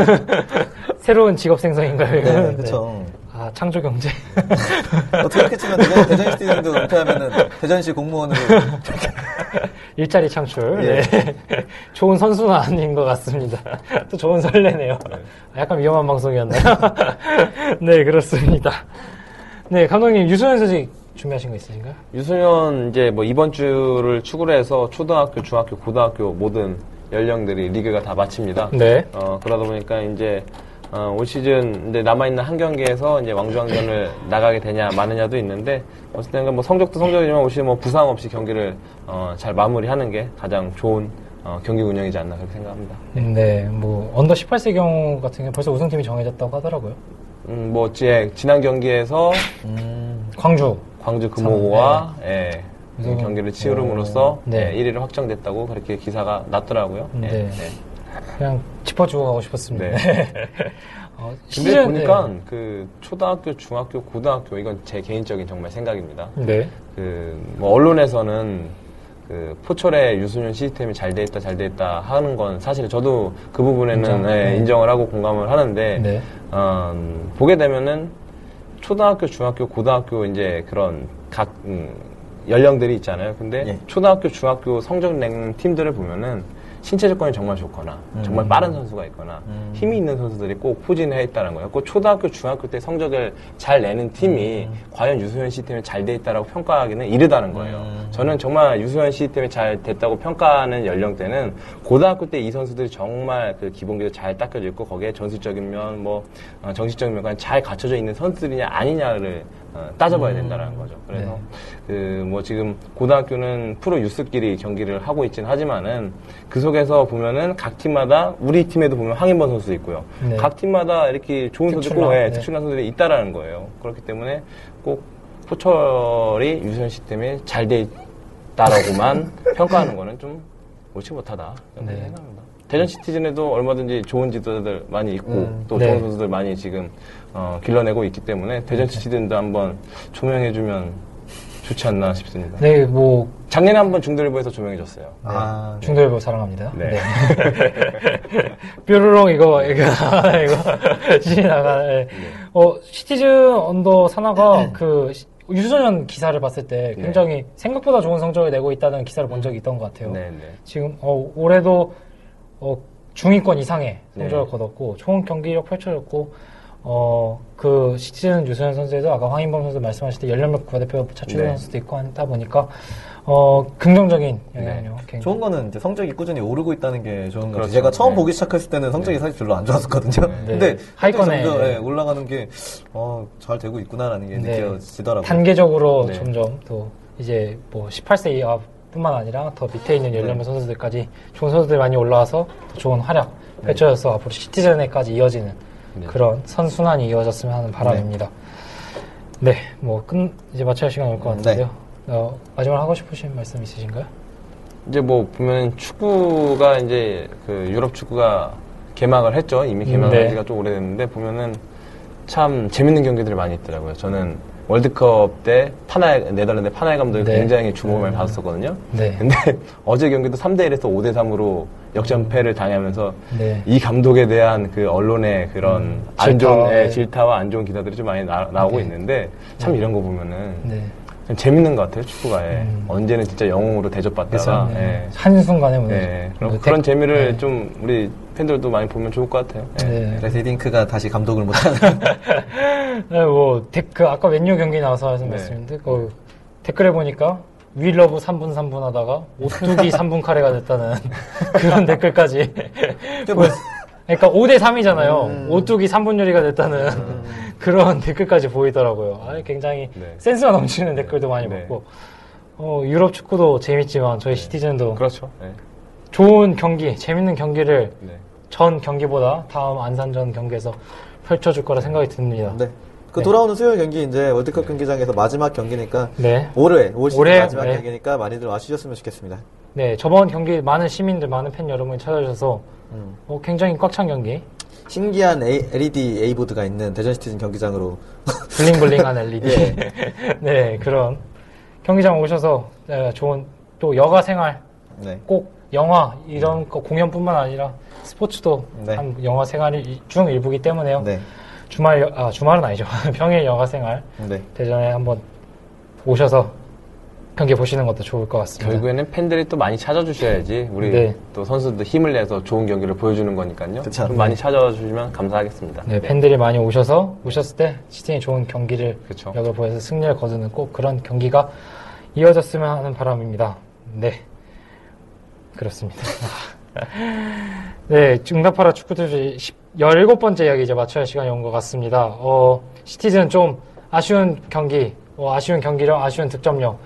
Speaker 1: 새로운 직업 생성인가요?
Speaker 2: 네
Speaker 1: 이거는?
Speaker 2: 그렇죠.
Speaker 1: 아, 창조 경제.
Speaker 2: 어떻게 이렇게 치면 대전, 대전시티즌도 은퇴하면은 대전시 공무원으로
Speaker 1: 일자리 창출.
Speaker 2: 예.
Speaker 1: 네. 좋은 선수는 아닌 것 같습니다. 또 좋은 설레네요. 아, 약간 위험한 방송이었나요? 네, 그렇습니다. 네, 감독님, 유소연 소식 준비하신 거 있으신가요?
Speaker 3: 유소년 이제 뭐 이번 주를 축으로 해서 초등학교, 중학교, 고등학교 모든 연령들이 리그가 다 마칩니다.
Speaker 1: 네.
Speaker 3: 어, 그러다 보니까 이제 어, 올 시즌 이제 남아있는 한 경기에서 이제 왕중왕전을 나가게 되냐 마느냐도 있는데 어쨌든 뭐 성적도 성적이지만 올 시즌 뭐 부상 없이 경기를 어, 잘 마무리하는 게 가장 좋은 어, 경기 운영이지 않나 그렇게 생각합니다.
Speaker 1: 네, 뭐, 언더 18세 경우 같은 경우 벌써 우승팀이 정해졌다고 하더라고요.
Speaker 3: 음, 뭐 제, 지난 경기에서
Speaker 1: 광주.
Speaker 3: 광주 금호고와 예,
Speaker 1: 우승.
Speaker 3: 경기를 치름으로써
Speaker 1: 네.
Speaker 3: 예, 1위를 확정됐다고 그렇게 기사가 났더라고요. 예,
Speaker 1: 네.
Speaker 3: 예.
Speaker 1: 그냥 짚어주고 가고 싶었습니다.
Speaker 3: 네.
Speaker 1: 어,
Speaker 3: 근데 보니까 그 초등학교, 중학교, 고등학교 이건 제 개인적인 정말 생각입니다.
Speaker 1: 네. 네.
Speaker 3: 그뭐 언론에서는 그 포철의 유소년 시스템이 잘 돼 있다, 잘 돼 있다 하는 건 사실 저도 그 부분에는
Speaker 1: 인정.
Speaker 3: 예,
Speaker 1: 네.
Speaker 3: 인정을 하고 공감을 하는데
Speaker 1: 네.
Speaker 3: 어, 음, 보게 되면은 초등학교, 중학교, 고등학교 이제 그런 각 음, 연령들이 있잖아요. 근데
Speaker 2: 예.
Speaker 3: 초등학교, 중학교 성적 낸 팀들을 보면은 신체 조건이 정말 좋거나 정말 빠른 선수가 있거나 힘이 있는 선수들이 꼭 포진해 있다는 거예요. 꼭 초등학교, 중학교 때 성적을 잘 내는 팀이 과연 유소년 시스템이 잘 돼 있다라고 평가하기는 이르다는 거예요. 저는 정말 유소년 시스템이 잘 됐다고 평가하는 연령대는 고등학교 때 이 선수들이 정말 그 기본기도 잘 닦여져 있고 거기에 전술적인 면, 뭐 어, 정신적인 면까지 잘 갖춰져 있는 선수들이냐 아니냐를 어, 따져봐야 된다는 거죠. 그래서 그뭐 지금 고등학교는 프로 유스끼리 경기를 하고 있긴 하지만은 그 속에서 보면은 각 팀마다 우리 팀에도 보면 황인범 선수 있고요.
Speaker 1: 네.
Speaker 3: 각 팀마다 이렇게 좋은 선수 꼭 예,
Speaker 1: 네.
Speaker 3: 특출난 선수들이 있다라는 거예요. 그렇기 때문에 꼭 포철이 유소년 시스템이 잘 돼 있다라고만 평가하는 거는 좀 옳지 못하다.
Speaker 1: 네.
Speaker 3: 생각합니다. 대전 시티즌에도 얼마든지 좋은 지도자들 많이 있고
Speaker 2: 음.
Speaker 3: 또
Speaker 1: 네.
Speaker 3: 좋은 선수들 많이 지금 어, 길러내고 있기 때문에 대전 시티즌도 한번 조명해주면 좋지 않나 싶습니다.
Speaker 1: 네, 뭐
Speaker 3: 작년에 한번 중도일보에서 조명해줬어요.
Speaker 2: 아, 네.
Speaker 1: 중도일보 사랑합니다.
Speaker 3: 네.
Speaker 1: 네. 뾰로롱 이거 이거 이거 지나가. 네. 어 시티즌 언더 사나가 그 시- 유소년 기사를 봤을 때 굉장히 생각보다 좋은 성적을 내고 있다는 기사를 본 적이 있던 것 같아요.
Speaker 3: 네, 네.
Speaker 1: 지금 어, 올해도 어, 중위권 이상의 성적을
Speaker 3: 네.
Speaker 1: 거뒀고 좋은 경기력 펼쳐졌고 어, 그 시티즌 유소년 선수에도 아까 황인범 선수 말씀하실 때 16명 국가대표 자출된
Speaker 3: 네.
Speaker 1: 선수도 있고 하다 보니까 어, 긍정적인 영향력 굉장히
Speaker 2: 좋은 거는 이제 성적이 꾸준히 오르고 있다는 게 좋은 거죠.
Speaker 3: 그렇죠.
Speaker 2: 제가 처음
Speaker 3: 네.
Speaker 2: 보기 시작했을 때는 성적이 사실 별로 안 좋았었거든요.
Speaker 1: 네.
Speaker 2: 근데
Speaker 1: 하위권에,
Speaker 2: 점점,
Speaker 1: 네.
Speaker 2: 예, 올라가는 게, 어, 잘 되고 있구나라는 게
Speaker 1: 네.
Speaker 2: 느껴지더라고요.
Speaker 1: 단계적으로
Speaker 3: 네.
Speaker 1: 점점 또 이제 뭐 18세 이하 뿐만 아니라 더 밑에 있는
Speaker 2: 네.
Speaker 1: 16명 선수들까지 좋은 선수들이 많이 올라와서 더 좋은 활약 펼쳐져서 앞으로 시티즌에까지 이어지는
Speaker 3: 네.
Speaker 1: 그런 선순환이 이어졌으면 하는 바람입니다. 네, 뭐 끝, 이제 마쳐야 할 시간이 올것
Speaker 2: 네.
Speaker 1: 같은데요. 어, 마지막으로 하고 싶으신 말씀 있으신가요?
Speaker 3: 이제 뭐 보면 축구가 이제 그 유럽 축구가 개막을 했죠. 이미 개막한
Speaker 1: 네.
Speaker 3: 지가 좀 오래됐는데 보면은 참 재밌는 경기들이 많이 있더라고요. 저는 월드컵 때 파나이 네덜란드 파나이 감독이
Speaker 1: 네.
Speaker 3: 굉장히 주목을 많이 받았었거든요.
Speaker 1: 네.
Speaker 3: 근데 어제 경기도 3대 1에서 5대 3으로 역전패를 당하면서
Speaker 1: 네.
Speaker 3: 이 감독에 대한 그 언론의 그런
Speaker 1: 음,
Speaker 3: 안 좋은
Speaker 1: 질타와,
Speaker 3: 예,
Speaker 1: 네.
Speaker 3: 질타와 안 좋은 기사들이 좀 많이 나, 오고
Speaker 1: 네.
Speaker 3: 있는데 참 이런 거 보면은
Speaker 1: 네.
Speaker 3: 좀 재밌는 것 같아요 축구가 예.
Speaker 1: 음.
Speaker 3: 언제는 진짜 영웅으로 대접받다가
Speaker 1: 네.
Speaker 3: 예.
Speaker 1: 한순간에 무너져.
Speaker 3: 네, 그런,
Speaker 1: 뭐
Speaker 3: 그런
Speaker 1: 데-
Speaker 3: 재미를
Speaker 1: 네.
Speaker 3: 좀 우리 팬들도 많이 보면 좋을 것 같아요. 예.
Speaker 1: 네.
Speaker 2: 그래서 히딩크가 다시 감독을 못하는.
Speaker 1: 네, 뭐, 댓, 그, 아까 맨유 경기 나와서 하신
Speaker 3: 네.
Speaker 1: 말씀인데, 그, 댓글에 보니까, 윌러브 3분 3분 하다가, 오뚜기 3분 카레가 됐다는 그런 댓글까지.
Speaker 2: 뭐-
Speaker 1: 그러니까 5대 3이잖아요.
Speaker 2: 음.
Speaker 1: 오뚜기 3분 요리가 됐다는 그런 댓글까지 보이더라고요. 아, 굉장히
Speaker 3: 네.
Speaker 1: 센스가 넘치는 댓글도 많이
Speaker 3: 네.
Speaker 1: 봤고, 어, 유럽 축구도 재밌지만, 저희 시티즌도
Speaker 3: 그렇죠. 예.
Speaker 1: 좋은 경기, 재밌는 경기를
Speaker 3: 네.
Speaker 1: 전 경기보다 다음 안산전 경기에서 펼쳐줄 거라 생각이 듭니다.
Speaker 2: 네. 그 돌아오는 수요일 경기 이제 월드컵 경기장에서 마지막 경기니까
Speaker 1: 네.
Speaker 2: 올해 올 시즌
Speaker 1: 올해,
Speaker 2: 마지막
Speaker 1: 네.
Speaker 2: 경기니까 많이들 와주셨으면 좋겠습니다.
Speaker 1: 네, 저번 경기 많은 시민들, 많은 팬 여러분이 찾아주셔서
Speaker 2: 음.
Speaker 1: 어, 굉장히 꽉 찬 경기,
Speaker 2: 신기한 A- LED A 보드가 있는 대전 시티즌 경기장으로
Speaker 1: 블링블링한 LED, 네 그런 경기장 오셔서 네, 좋은 또 여가 생활,
Speaker 2: 네.
Speaker 1: 꼭 영화 이런 거 공연뿐만 아니라 스포츠도
Speaker 2: 네.
Speaker 1: 한 영화 생활 중 일부기 때문에요.
Speaker 2: 네.
Speaker 1: 주말 여- 아 주말은 아니죠. 평일 여가 생활
Speaker 2: 네.
Speaker 1: 대전에 한번 오셔서 경기 보시는 것도 좋을 것 같습니다.
Speaker 3: 결국에는 팬들이 또 많이 찾아주셔야지 우리
Speaker 1: 네.
Speaker 3: 또 선수들 힘을 내서 좋은 경기를 보여주는 거니까요.
Speaker 2: 그쵸.
Speaker 3: 좀 많이 찾아주시면 감사하겠습니다.
Speaker 1: 네, 팬들이 많이 오셔서 오셨을 때 시즌이 좋은 경기를
Speaker 3: 그쵸.
Speaker 1: 역을 보여서 승리를 거두는 꼭 그런 경기가 이어졌으면 하는 바람입니다. 네, 그렇습니다. 네, 응답하라 축구투지 17번째 이야기 맞춰야 할 시간이 온 것 같습니다. 어, 시티즌 좀 아쉬운 경기, 어, 아쉬운 경기력, 아쉬운 득점력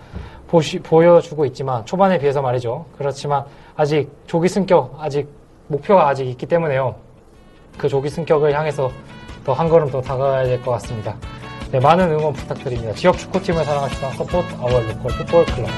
Speaker 1: 보시, 보여주고 있지만 초반에 비해서 말이죠. 그렇지만 아직 조기 승격, 아직 목표가 아직 있기 때문에요. 그 조기 승격을 향해서 더 한 걸음 더 다가가야 될 것 같습니다. 네, 많은 응원 부탁드립니다. 지역 축구팀을 사랑하시던 Support Our Local Football Club.